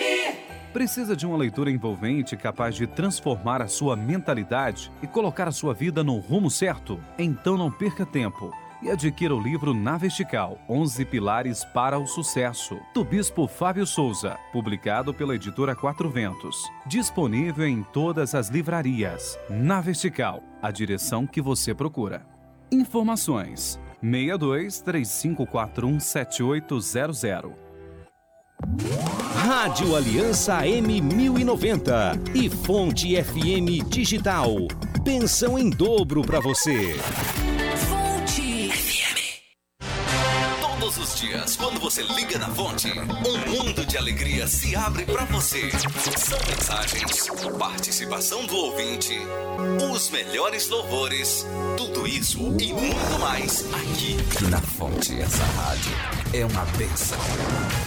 Precisa de uma leitura envolvente capaz de transformar a sua mentalidade e colocar a sua vida no rumo certo? Então não perca tempo e adquira o livro Na Vertical 11 Pilares para o Sucesso, do Bispo Fábio Souza, publicado pela editora Quatro Ventos. Disponível em todas as livrarias. Na Vertical, a direção que você procura. Informações: 62 3541 7800. Rádio Aliança M1090 e Fonte FM Digital. Pensão em dobro para você. Todos os dias, quando você liga na fonte, um mundo de alegria se abre pra você. São mensagens, participação do ouvinte, os melhores louvores, tudo isso e muito mais aqui na fonte. Essa rádio é uma benção.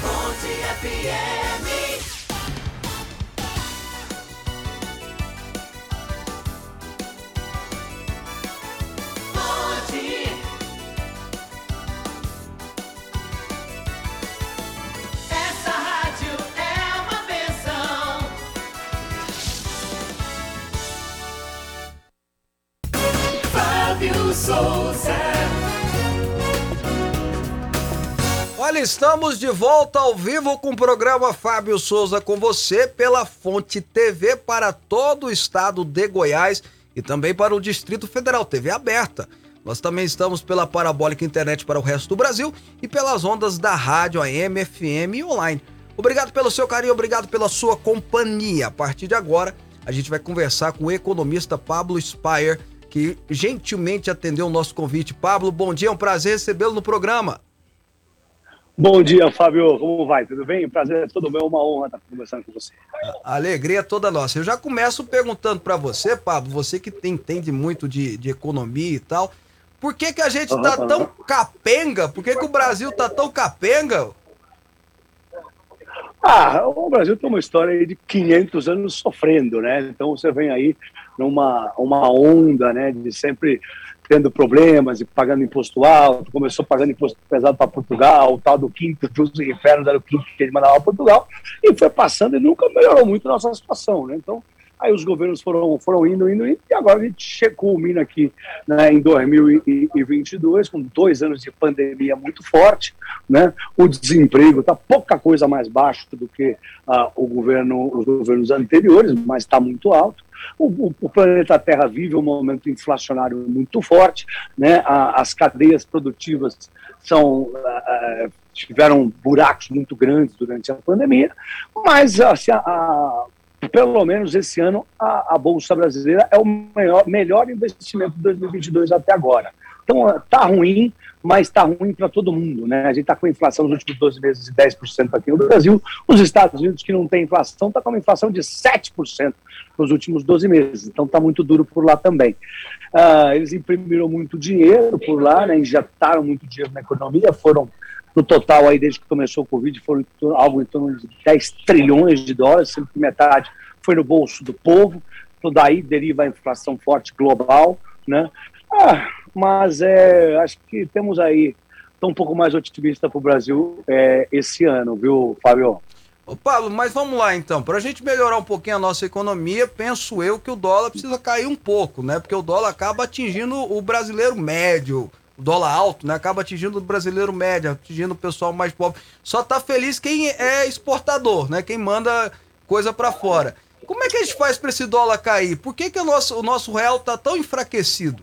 Fonte FM. Estamos de volta ao vivo com o programa Fábio Souza com você pela Fonte TV para todo o estado de Goiás e também para o Distrito Federal, TV aberta. Nós também estamos pela Parabólica Internet para o resto do Brasil e pelas ondas da rádio AM, FM e online. Obrigado pelo seu carinho, obrigado pela sua companhia. A partir de agora, a gente vai conversar com o economista Pablo Spire, que gentilmente atendeu o nosso convite. Pablo, bom dia, é um prazer recebê-lo no programa. Bom dia, Fábio. Como vai? Tudo bem? Prazer é todo meu, uma honra estar conversando com você. A alegria é toda nossa. Eu já começo perguntando para você, Pablo, você que entende muito de, de economia e tal, por que, que a gente tá Aham, tão capenga? Por que, que o Brasil tá tão capenga? Ah, o Brasil tem uma história aí de 500 anos sofrendo, né? Então você vem aí numa uma onda, né, de sempre tendo problemas e pagando imposto alto. Começou pagando imposto pesado para Portugal, o tal do quinto dos infernos era o quinto que ele mandava para Portugal, e foi passando e nunca melhorou muito a nossa situação, né? Então, aí os governos foram, foram indo, indo, indo, e agora a gente che- culmina aqui né, em 2022, com dois anos de pandemia muito forte, né? O desemprego está pouca coisa mais baixo do que ah, o governo, os governos anteriores, mas está muito alto. O, o- o planeta Terra vive um momento inflacionário muito forte, né? A- as cadeias produtivas são ah, ah, tiveram buracos muito grandes durante a pandemia, mas assim, a- pelo menos esse ano a, a bolsa brasileira é o maior, melhor investimento de 2022 até agora. Então tá ruim, mas está ruim para todo mundo, né? A gente está com inflação nos últimos 12 meses de 10% aqui no Brasil. Os Estados Unidos, que não tem inflação, está com uma inflação de 7% nos últimos 12 meses. Então está muito duro por lá também. Ah, eles imprimiram muito dinheiro por lá, né? injetaram muito dinheiro na economia, foram no total aí desde que começou o Covid foram algo em torno de 10 trilhões de dólares, sendo que metade foi no bolso do povo. Então daí deriva a inflação forte global, né? Ah, mas é, acho que temos aí tô um pouco mais otimista para o Brasil é, esse ano, viu, Fábio? Ô, Pablo, mas vamos lá então. Para a gente melhorar um pouquinho a nossa economia, penso eu que o dólar precisa cair um pouco, né? Porque o dólar acaba atingindo o brasileiro médio. Dólar alto, né? Acaba atingindo o brasileiro médio, atingindo o pessoal mais pobre. Só tá feliz quem é exportador, né? Quem manda coisa para fora. Como é que a gente faz para esse dólar cair? Por que, que o, nosso, o nosso real tá tão enfraquecido?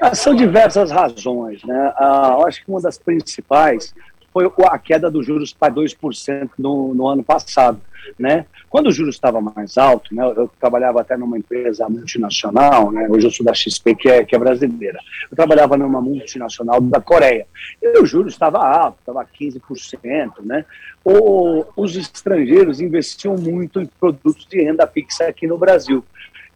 Ah, São diversas razões, né? Ah, acho que uma das principais foi a queda dos juros para 2% no, no ano passado, né? Quando o juros estava mais alto, né? Eu trabalhava até numa empresa multinacional, né? Hoje eu sou da XP, que é, que é brasileira. Eu trabalhava numa multinacional da Coreia. E o juros estava alto, estava 15%, né? O, os estrangeiros investiam muito em produtos de renda fixa aqui no Brasil.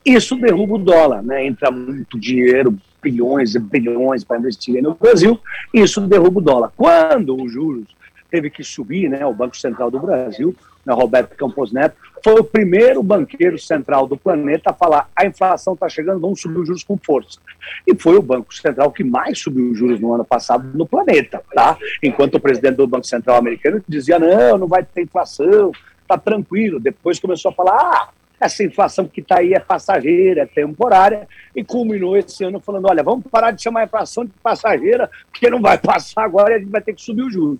Isso derruba o dólar, né? Entra muito dinheiro, bilhões e bilhões para investir no Brasil, isso derruba o dólar. Quando os juros teve que subir, né, o Banco Central do Brasil, né, Roberto Campos Neto, foi o primeiro banqueiro central do planeta a falar: a inflação está chegando, vamos subir os juros com força. E foi o Banco Central que mais subiu os juros no ano passado no planeta, tá? Enquanto o presidente do Banco Central americano dizia: não, não vai ter inflação, tá tranquilo. Depois começou a falar: ah, essa inflação que está aí é passageira, é temporária, e culminou esse ano falando: olha, vamos parar de chamar a inflação de passageira, porque não vai passar agora e a gente vai ter que subir os juros.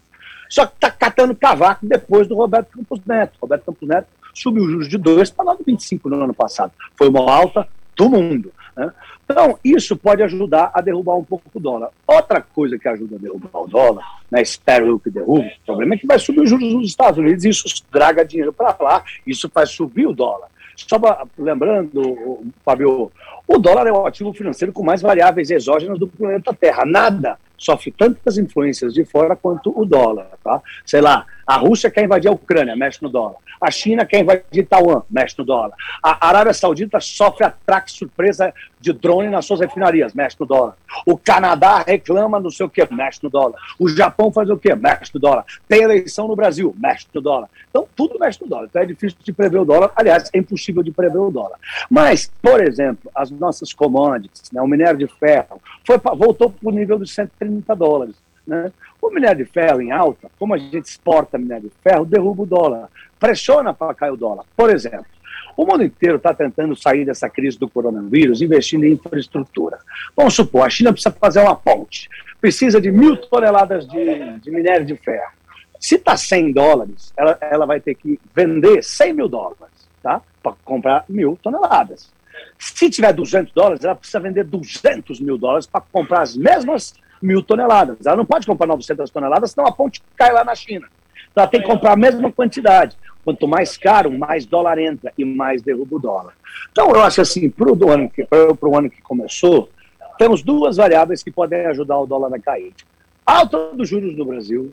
Só que está catando cavaco depois do Roberto Campos Neto. Roberto Campos Neto subiu os juros de 2 para 9,25 no ano passado. Foi uma alta do mundo. Né? Então, isso pode ajudar a derrubar um pouco o dólar. Outra coisa que ajuda a derrubar o dólar, né, espero eu que derrube, o problema é que vai subir os juros nos Estados Unidos isso draga dinheiro para lá, isso faz subir o dólar. Só lembrando, Fábio, o dólar é o ativo financeiro com mais variáveis exógenas do planeta Terra. Nada sofre tantas influências de fora quanto o dólar, tá? Sei lá, a Rússia quer invadir a Ucrânia, mexe no dólar. A China quer invadir Taiwan, mexe no dólar. A Arábia Saudita sofre ataque surpresa de drone nas suas refinarias, mexe no dólar. O Canadá reclama não sei o que, mexe no dólar. O Japão faz o quê? Mexe no dólar. Tem eleição no Brasil, mexe no dólar. Então, tudo mexe no dólar. Então, é difícil de prever o dólar. Aliás, é impossível de prever o dólar. Mas, por exemplo, as nossas commodities, né, o minério de ferro, foi voltou para o nível dos 130 dólares. Né? O minério de ferro em alta, como a gente exporta minério de ferro, derruba o dólar, pressiona para cair o dólar. Por exemplo, o mundo inteiro está tentando sair dessa crise do coronavírus investindo em infraestrutura. Vamos supor, a China precisa fazer uma ponte, precisa de mil toneladas de, de minério de ferro. Se está 100 dólares, ela, ela vai ter que vender 100 mil dólares tá? para comprar mil toneladas. Se tiver 200 dólares, ela precisa vender 200 mil dólares para comprar as mesmas mil toneladas. Ela não pode comprar 900 toneladas, senão a ponte cai lá na China. Então ela tem que comprar a mesma quantidade. Quanto mais caro, mais dólar entra e mais derruba o dólar. Então eu acho assim, para o ano, que- ano que começou, temos duas variáveis que podem ajudar o dólar a cair. Alta dos juros no Brasil,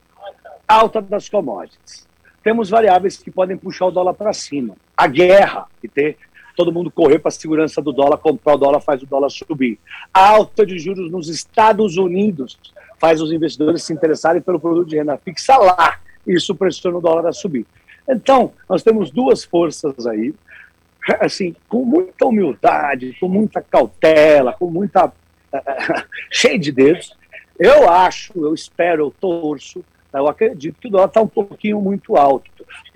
alta das commodities. Temos variáveis que podem puxar o dólar para cima. A guerra, que ter todo mundo correr para a segurança do dólar, comprar o dólar faz o dólar subir. A alta de juros nos Estados Unidos faz os investidores se interessarem pelo produto de renda fixa lá. Isso pressiona o dólar a subir. Então, nós temos duas forças aí, assim, com muita humildade, com muita cautela, com muita. cheio de dedos. Eu acho, eu espero, eu torço, eu acredito que o dólar está um pouquinho muito alto.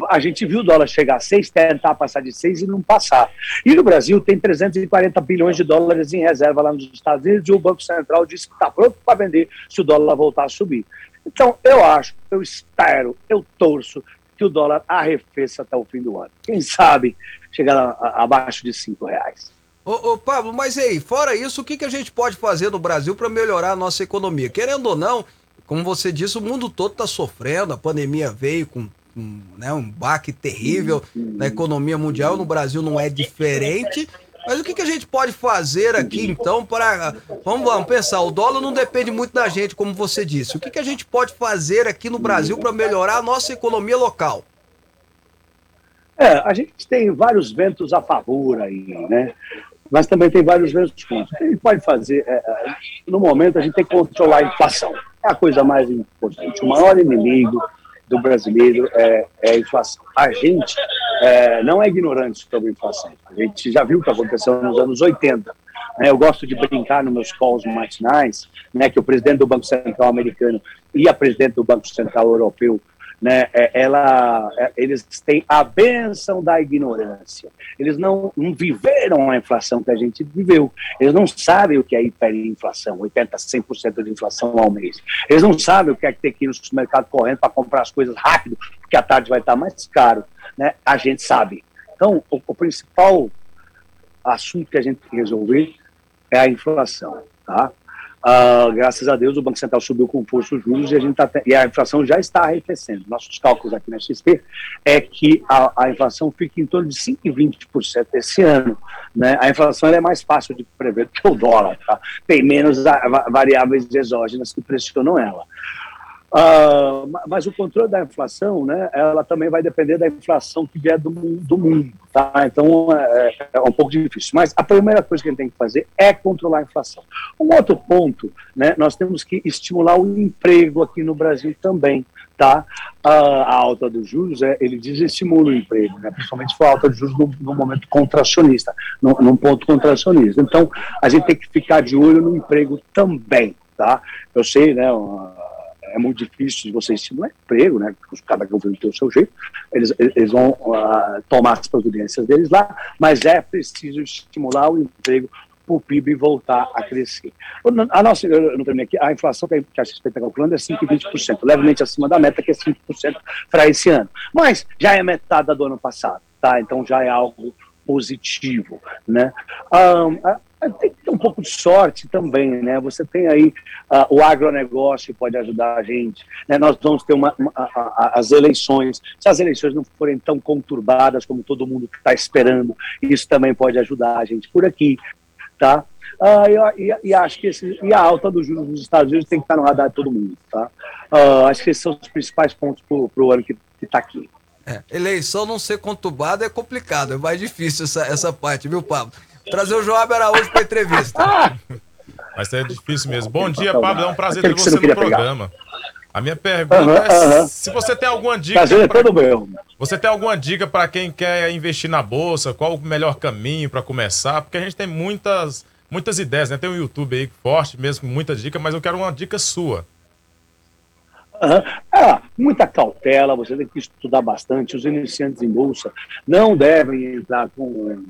A gente viu o dólar chegar a 6, tentar passar de 6 e não passar. E no Brasil tem 340 bilhões de dólares em reserva lá nos Estados Unidos e o Banco Central disse que está pronto para vender se o dólar voltar a subir. Então, eu acho, eu espero, eu torço que o dólar arrefeça até o fim do ano. Quem sabe chegar a- a- abaixo de 5 reais. Ô, ô, Pablo, mas aí, fora isso, o que, que a gente pode fazer no Brasil para melhorar a nossa economia? Querendo ou não, como você disse, o mundo todo está sofrendo, a pandemia veio com, com, né, um baque terrível na economia mundial, no Brasil não é diferente. Mas o que, que a gente pode fazer aqui, então, para. Vamos, vamos pensar, o dólar não depende muito da gente, como você disse. O que, que a gente pode fazer aqui no Brasil para melhorar a nossa economia local? É, a gente tem vários ventos a favor aí, né? Mas também tem vários ventos contra. O que a gente pode fazer, é, é, no momento, a gente tem que controlar a inflação. É a coisa mais importante. O maior inimigo do brasileiro é, é a inflação. A gente é, não é ignorante sobre a inflação. A gente já viu o que aconteceu nos anos 80. né? Eu gosto de brincar nos meus calls matinais, né, que o presidente do Banco Central americano e a presidente do Banco Central europeu né, é, ela, é, eles têm a benção da ignorância. Eles não, não viveram a inflação que a gente viveu. Eles não sabem o que é hiperinflação, 80%, 100% de inflação ao mês. Eles não sabem o que é ter que ir no supermercado correndo para comprar as coisas rápido, porque à tarde vai estar mais caro. Né? A gente sabe. Então, o, o principal assunto que a gente tem que resolver é a inflação. Tá? Ah, graças a Deus, o Banco Central subiu com força os juros e a, gente tá, e a inflação já está arrefecendo. Nossos cálculos aqui na XP é que a, a inflação fica em torno de 5,20% esse ano. Né? A inflação é mais fácil de prever do que o dólar. Tá? Tem menos variáveis exógenas que pressionam ela. Ma- mas o controle da inflação, né, ela também vai depender da inflação que vier do, do mundo, tá? Então é, é um pouco difícil. Mas a primeira coisa que a gente tem que fazer é controlar a inflação. Um outro ponto, né, nós temos que estimular o emprego aqui no Brasil também, tá? Ah, a alta dos juros, é, ele desestimula o emprego, né, principalmente se for a alta de juros no, momento contracionista, num ponto contracionista. Então, a gente tem que ficar de olho no emprego também, tá? Eu sei, né, uma- é muito difícil de você estimular emprego, né? Cada governo tem o seu jeito, eles, eles vão ah, tomar as providências deles lá, mas é preciso estimular o emprego para o PIB voltar a crescer. A nossa, eu não terminei aqui, a inflação que a XP está calculando é 5,20%, levemente acima da meta, que é 5% para esse ano. Mas já é metade do ano passado, tá? Então já é algo positivo, né? A- tem que ter um pouco de sorte também, né? Você tem aí ah, o agronegócio pode ajudar a gente, né? Nós vamos ter uma, uma- a- a- as eleições, se as eleições não forem tão conturbadas como todo mundo está esperando, isso também pode ajudar a gente por aqui, tá? Ah, e, e- e acho que esse, e a alta dos juros dos Estados Unidos tem que estar no radar de todo mundo, tá? Ah, acho que esses são os principais pontos para o ano que está aqui. É, eleição não ser conturbada é complicado, é mais difícil essa, essa parte, viu, Pablo? Trazer o João Araújo para entrevista. Mas é difícil mesmo. Bom dia, Pablo. É um prazer Aquele ter você você no queria pegar. programa. A minha pergunta Aham, é aham. se você tem alguma dica. Prazer é pra- todo meu. Você tem alguma dica para quem quer investir na bolsa? Qual o melhor caminho para começar? Porque a gente tem muitas, muitas ideias, né? Tem um YouTube aí forte mesmo, com muita dica, mas eu quero uma dica sua. Aham. Ah, muita cautela, você tem que estudar bastante. Os iniciantes em bolsa não devem entrar com,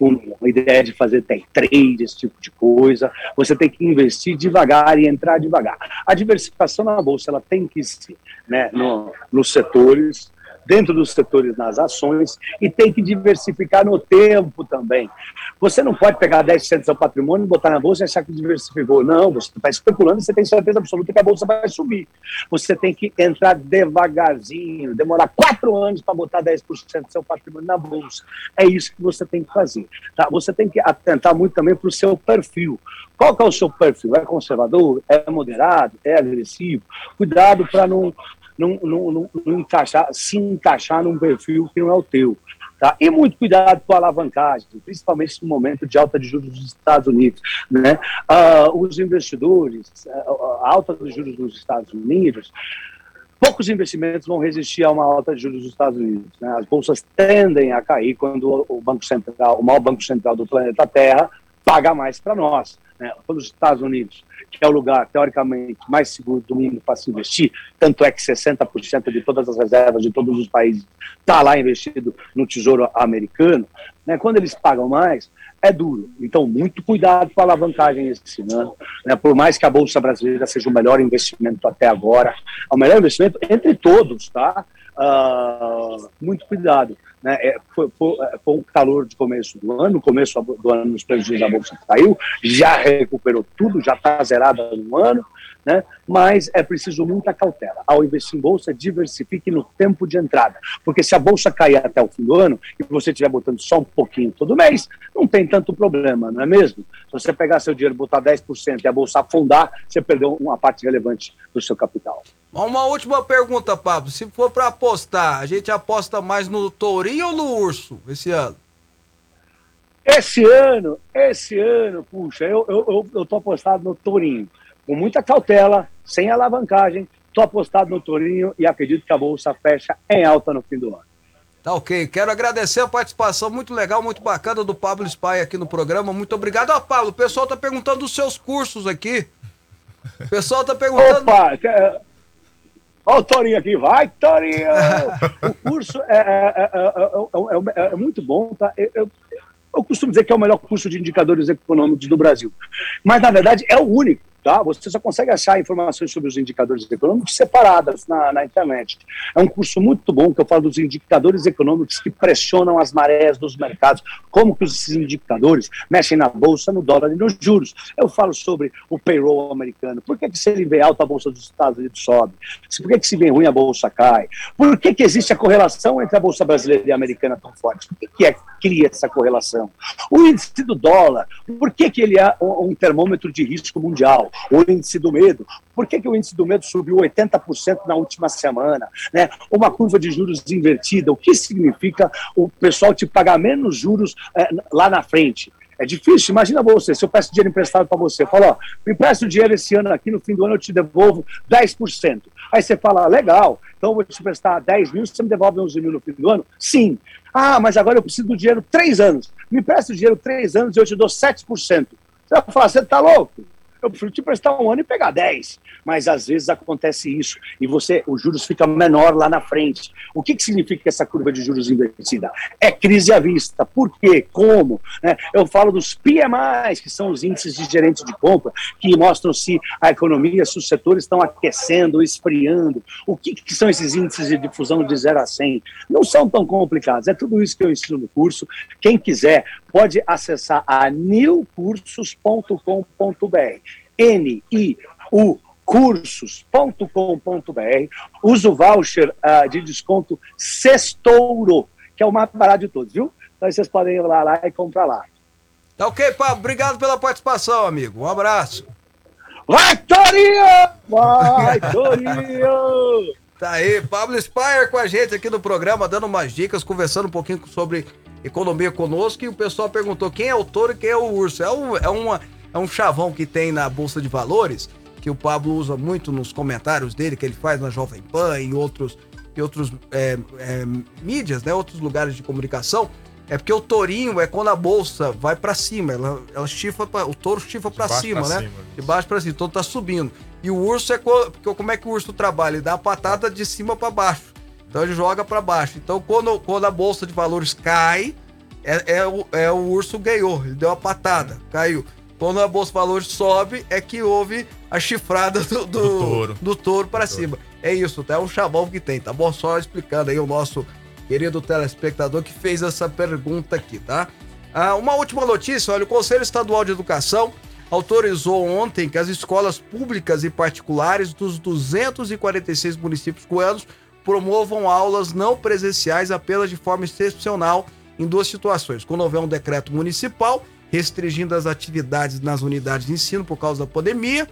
com a ideia de fazer day trade, esse tipo de coisa. Você tem que investir devagar e entrar devagar. A diversificação na bolsa ela tem que ser né, no, nos setores, dentro dos setores nas ações e tem que diversificar no tempo também. Você não pode pegar 10% do seu patrimônio, botar na bolsa e achar que diversificou. Não, você está especulando e você tem certeza absoluta que a bolsa vai subir. Você tem que entrar devagarzinho, demorar quatro anos para botar 10% do seu patrimônio na bolsa. É isso que você tem que fazer. Tá? Você tem que atentar muito também para o seu perfil. Qual que é o seu perfil? É conservador? É moderado? É agressivo? Cuidado para não, não, não, não, encaixar, se encaixar num perfil que não é o teu. Tá? E muito cuidado com a alavancagem, principalmente no momento de alta de juros dos Estados Unidos. Né? Ah, os investidores, a alta dos juros dos Estados Unidos, poucos investimentos vão resistir a uma alta de juros dos Estados Unidos. Né? As bolsas tendem a cair quando o Banco Central, o maior banco central do planeta Terra, paga mais para nós. Né? Quando os Estados Unidos, que é o lugar teoricamente mais seguro do mundo para se investir, tanto é que 60% de todas as reservas de todos os países está lá investido no Tesouro Americano, né? quando eles pagam mais, é duro. Então, muito cuidado com a alavancagem esse ano. Né? Por mais que a Bolsa Brasileira seja o melhor investimento até agora, é o melhor investimento entre todos, tá? Ah, muito cuidado. Né? É, foi, foi, foi um calor de começo do ano, no começo do ano os prejuízos da Bolsa caiu, já recuperou tudo, já está zerada no ano, né? mas é preciso muita cautela. Ao investir em Bolsa, diversifique no tempo de entrada, porque se a Bolsa cair até o fim do ano e você estiver botando só um pouquinho todo mês, não tem tanto problema, não é mesmo? Se você pegar seu dinheiro, botar 10% e a Bolsa afundar, você perdeu uma parte relevante do seu capital. Uma última pergunta, Pablo. Se for para apostar, a gente aposta mais no tourinho ou no urso esse ano? Esse ano, esse ano, puxa, eu, eu, eu, eu tô apostado no Tourinho. Com muita cautela, sem alavancagem, tô apostado no Tourinho e acredito que a Bolsa fecha em alta no fim do ano. Tá ok. Quero agradecer a participação muito legal, muito bacana do Pablo Spy aqui no programa. Muito obrigado. Ó, Pablo, o pessoal tá perguntando dos seus cursos aqui. O pessoal tá perguntando. Opa, Olha o Torinho aqui, vai, Torinho! o curso é, é- é- é- é- é- é muito bom, tá? Eu, eu- eu costumo dizer que é o melhor curso de indicadores econômicos do Brasil. Mas, na verdade, é o único, tá? Você só consegue achar informações sobre os indicadores econômicos separadas na, na internet. É um curso muito bom que eu falo dos indicadores econômicos que pressionam as marés dos mercados, como que esses indicadores mexem na bolsa, no dólar e nos juros. Eu falo sobre o payroll americano. Por que, que se ele vê alta, a bolsa dos Estados Unidos sobe? Por que, que se vê ruim, a bolsa cai? Por que, que existe a correlação entre a bolsa brasileira e a americana tão forte? Por que, que é, cria essa correlação? O índice do dólar, por que, que ele é um termômetro de risco mundial? O índice do medo. Por que, que o índice do medo subiu 80% na última semana? Né? Uma curva de juros invertida, o que significa o pessoal te pagar menos juros é, lá na frente? É difícil. Imagina você, se eu peço dinheiro emprestado para você, eu falo, ó, me empresta o dinheiro esse ano aqui, no fim do ano eu te devolvo 10%. Aí você fala, legal, então eu vou te emprestar 10 mil, você me devolve 11 mil no fim do ano? Sim. Ah, mas agora eu preciso do dinheiro três anos. Me empresta o dinheiro três anos e eu te dou 7%. Você vai falar, você tá louco? Eu prefiro te prestar um ano e pegar 10. Mas às vezes acontece isso e você, os juros ficam menor lá na frente. O que, que significa essa curva de juros invertida? É crise à vista. Por quê? Como? Né? Eu falo dos PMIs, que são os índices de gerente de compra, que mostram se a economia, se os setores estão aquecendo, esfriando. O que, que são esses índices de difusão de 0 a 100? Não são tão complicados. É tudo isso que eu ensino no curso. Quem quiser pode acessar a newcursos.com.br. N-I-U cursos.com.br, usa o voucher uh, de desconto Sextouro, que é o mais barato de todos, viu? Então vocês podem ir lá, lá e comprar lá. Tá ok, Pablo. Obrigado pela participação, amigo. Um abraço. Vai, Torinho! Vai, Torinho! Tá aí, Pablo Spire com a gente aqui no programa, dando umas dicas, conversando um pouquinho sobre economia conosco. E o pessoal perguntou quem é o touro e quem é o urso. É um, é uma, é um chavão que tem na Bolsa de Valores que o Pablo usa muito nos comentários dele, que ele faz na Jovem Pan e em outros, e outros é, é, mídias, né, outros lugares de comunicação, é porque o tourinho é quando a bolsa vai para cima, ela, ela chifra pra, o touro chifra para cima, pra né? cima, de baixo para cima, então tá subindo. E o urso é co- porque como é que o urso trabalha? Ele dá a patada de cima para baixo. Então ele joga para baixo. Então quando, quando a bolsa de valores cai, é, é, o, é o urso ganhou, ele deu a patada, caiu. Quando a bolsa de valores sobe, é que houve a chifrada do, do, Do touro. do touro para cima. É isso, tá? É um chavão que tem, tá bom? Só explicando aí o nosso querido telespectador que fez essa pergunta aqui, tá? Ah, uma última notícia, olha, o Conselho Estadual de Educação autorizou ontem que as escolas públicas e particulares dos 246 municípios goianos promovam aulas não presenciais apenas de forma excepcional em duas situações. Quando houver um decreto municipal restringindo as atividades nas unidades de ensino por causa da pandemia,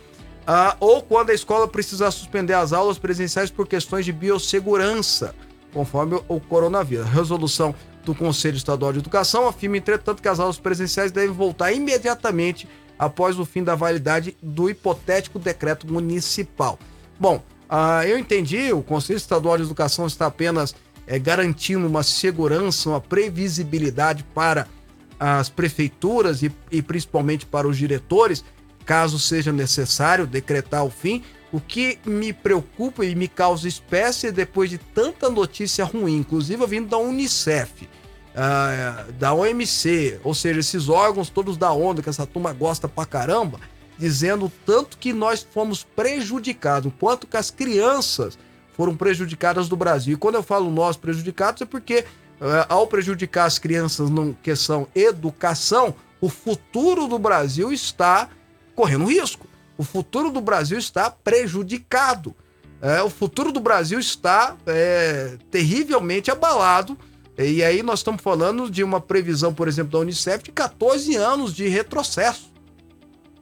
ah, ou quando a escola precisar suspender as aulas presenciais por questões de biossegurança, conforme o coronavírus. A resolução do Conselho Estadual de Educação afirma, entretanto, que as aulas presenciais devem voltar imediatamente após o fim da validade do hipotético decreto municipal. Bom, ah, eu entendi, o Conselho Estadual de Educação está apenas eh, garantindo uma segurança, uma previsibilidade para as prefeituras e, e principalmente para os diretores, caso seja necessário decretar o fim. O que me preocupa e me causa espécie depois de tanta notícia ruim, inclusive vindo da Unicef, ah, da OMC, ou seja, esses órgãos todos da onda que essa turma gosta pra caramba, dizendo tanto que nós fomos prejudicados, quanto que as crianças foram prejudicadas do Brasil. E quando eu falo nós prejudicados é porque eh, ao prejudicar as crianças na questão educação, o futuro do Brasil está correndo risco. O futuro do Brasil está prejudicado. É, o futuro do Brasil está é, terrivelmente abalado. E aí nós estamos falando de uma previsão, por exemplo, da Unicef de 14 anos de retrocesso.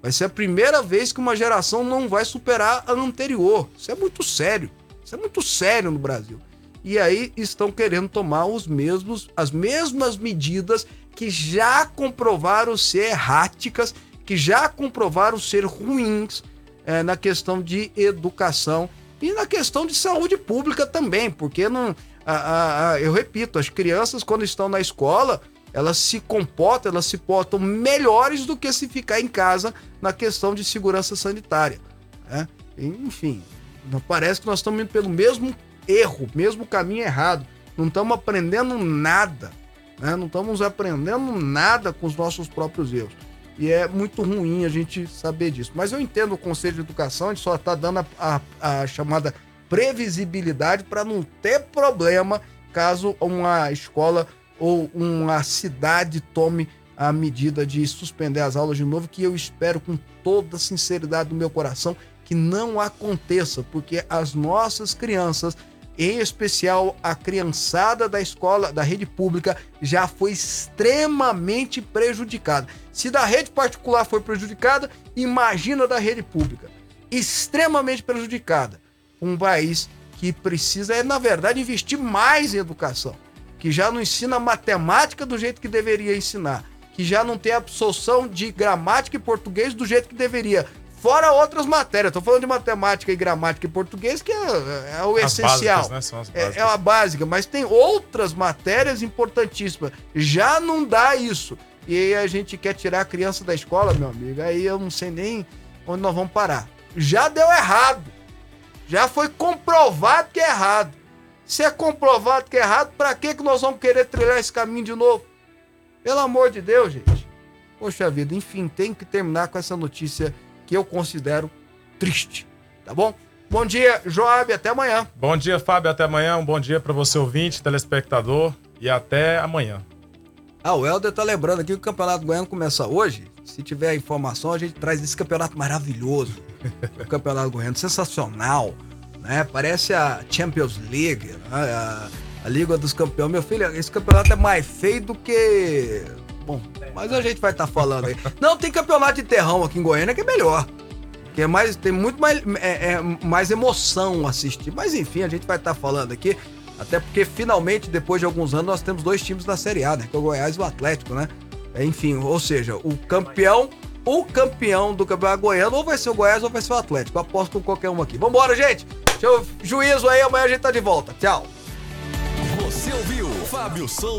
Vai ser a primeira vez que uma geração não vai superar a anterior. Isso é muito sério. Isso é muito sério no Brasil. E aí estão querendo tomar os mesmos, as mesmas medidas que já comprovaram ser erráticas, que já comprovaram ser ruins eh, na questão de educação e na questão de saúde pública também, porque não, a- a- a- eu repito, as crianças quando estão na escola elas se comportam, elas se portam melhores do que se ficar em casa na questão de segurança sanitária. né? Enfim, parece que nós estamos indo pelo mesmo erro, mesmo caminho errado. Não estamos aprendendo nada. né? Não estamos aprendendo nada com os nossos próprios erros. E é muito ruim a gente saber disso. Mas eu entendo o Conselho de Educação, a gente só está dando a, a- a chamada previsibilidade para não ter problema caso uma escola ou uma cidade tome a medida de suspender as aulas de novo, que eu espero com toda a sinceridade do meu coração que não aconteça, porque as nossas crianças em especial a criançada da escola, da rede pública, já foi extremamente prejudicada. Se da rede particular foi prejudicada, imagina da rede pública. Extremamente prejudicada. Um país que precisa, é, na verdade, investir mais em educação. Que já não ensina matemática do jeito que deveria ensinar. Que já não tem absorção de gramática e português do jeito que deveria. Fora outras matérias. Estou falando de matemática e gramática e português, que é, é o As essencial. básicas, né? É, é uma básica, mas tem outras matérias importantíssimas. Já não dá isso. E aí a gente quer tirar a criança da escola, meu amigo. Aí eu não sei nem onde nós vamos parar. Já deu errado. Já foi comprovado que é errado. Se é comprovado que é errado, pra que que nós vamos querer trilhar esse caminho de novo? Pelo amor de Deus, gente. Poxa vida, enfim, tem que terminar com essa notícia que eu considero triste. Tá bom? Bom dia, Joab, até amanhã. Bom dia, Fábio. Até amanhã. Um bom dia para você, ouvinte, telespectador. E até amanhã. Ah, o Helder tá lembrando aqui que o Campeonato Goiano começa hoje. Se tiver informação, a gente traz esse campeonato maravilhoso. O Campeonato Goiano, sensacional. Né? Parece a Champions League, né? a, a Liga dos Campeões. Meu filho, esse campeonato é mais feio do que. Bom, mas a gente vai estar falando aí. Não, tem campeonato de terrão aqui em Goiânia que é melhor. Que é mais, tem muito mais, é, é, mais emoção assistir. Mas enfim, a gente vai estar falando aqui. Até porque finalmente, depois de alguns anos, nós temos dois times da Série A, né? Que é o Goiás e o Atlético, né? É, Enfim, ou seja, o campeão, o campeão do campeonato goiano, ou vai ser o Goiás ou vai ser o Atlético. Eu aposto com qualquer um aqui. Vambora, gente! Deixa eu, juízo aí, amanhã a gente tá de volta. Tchau! Você ouviu Fábio Souza.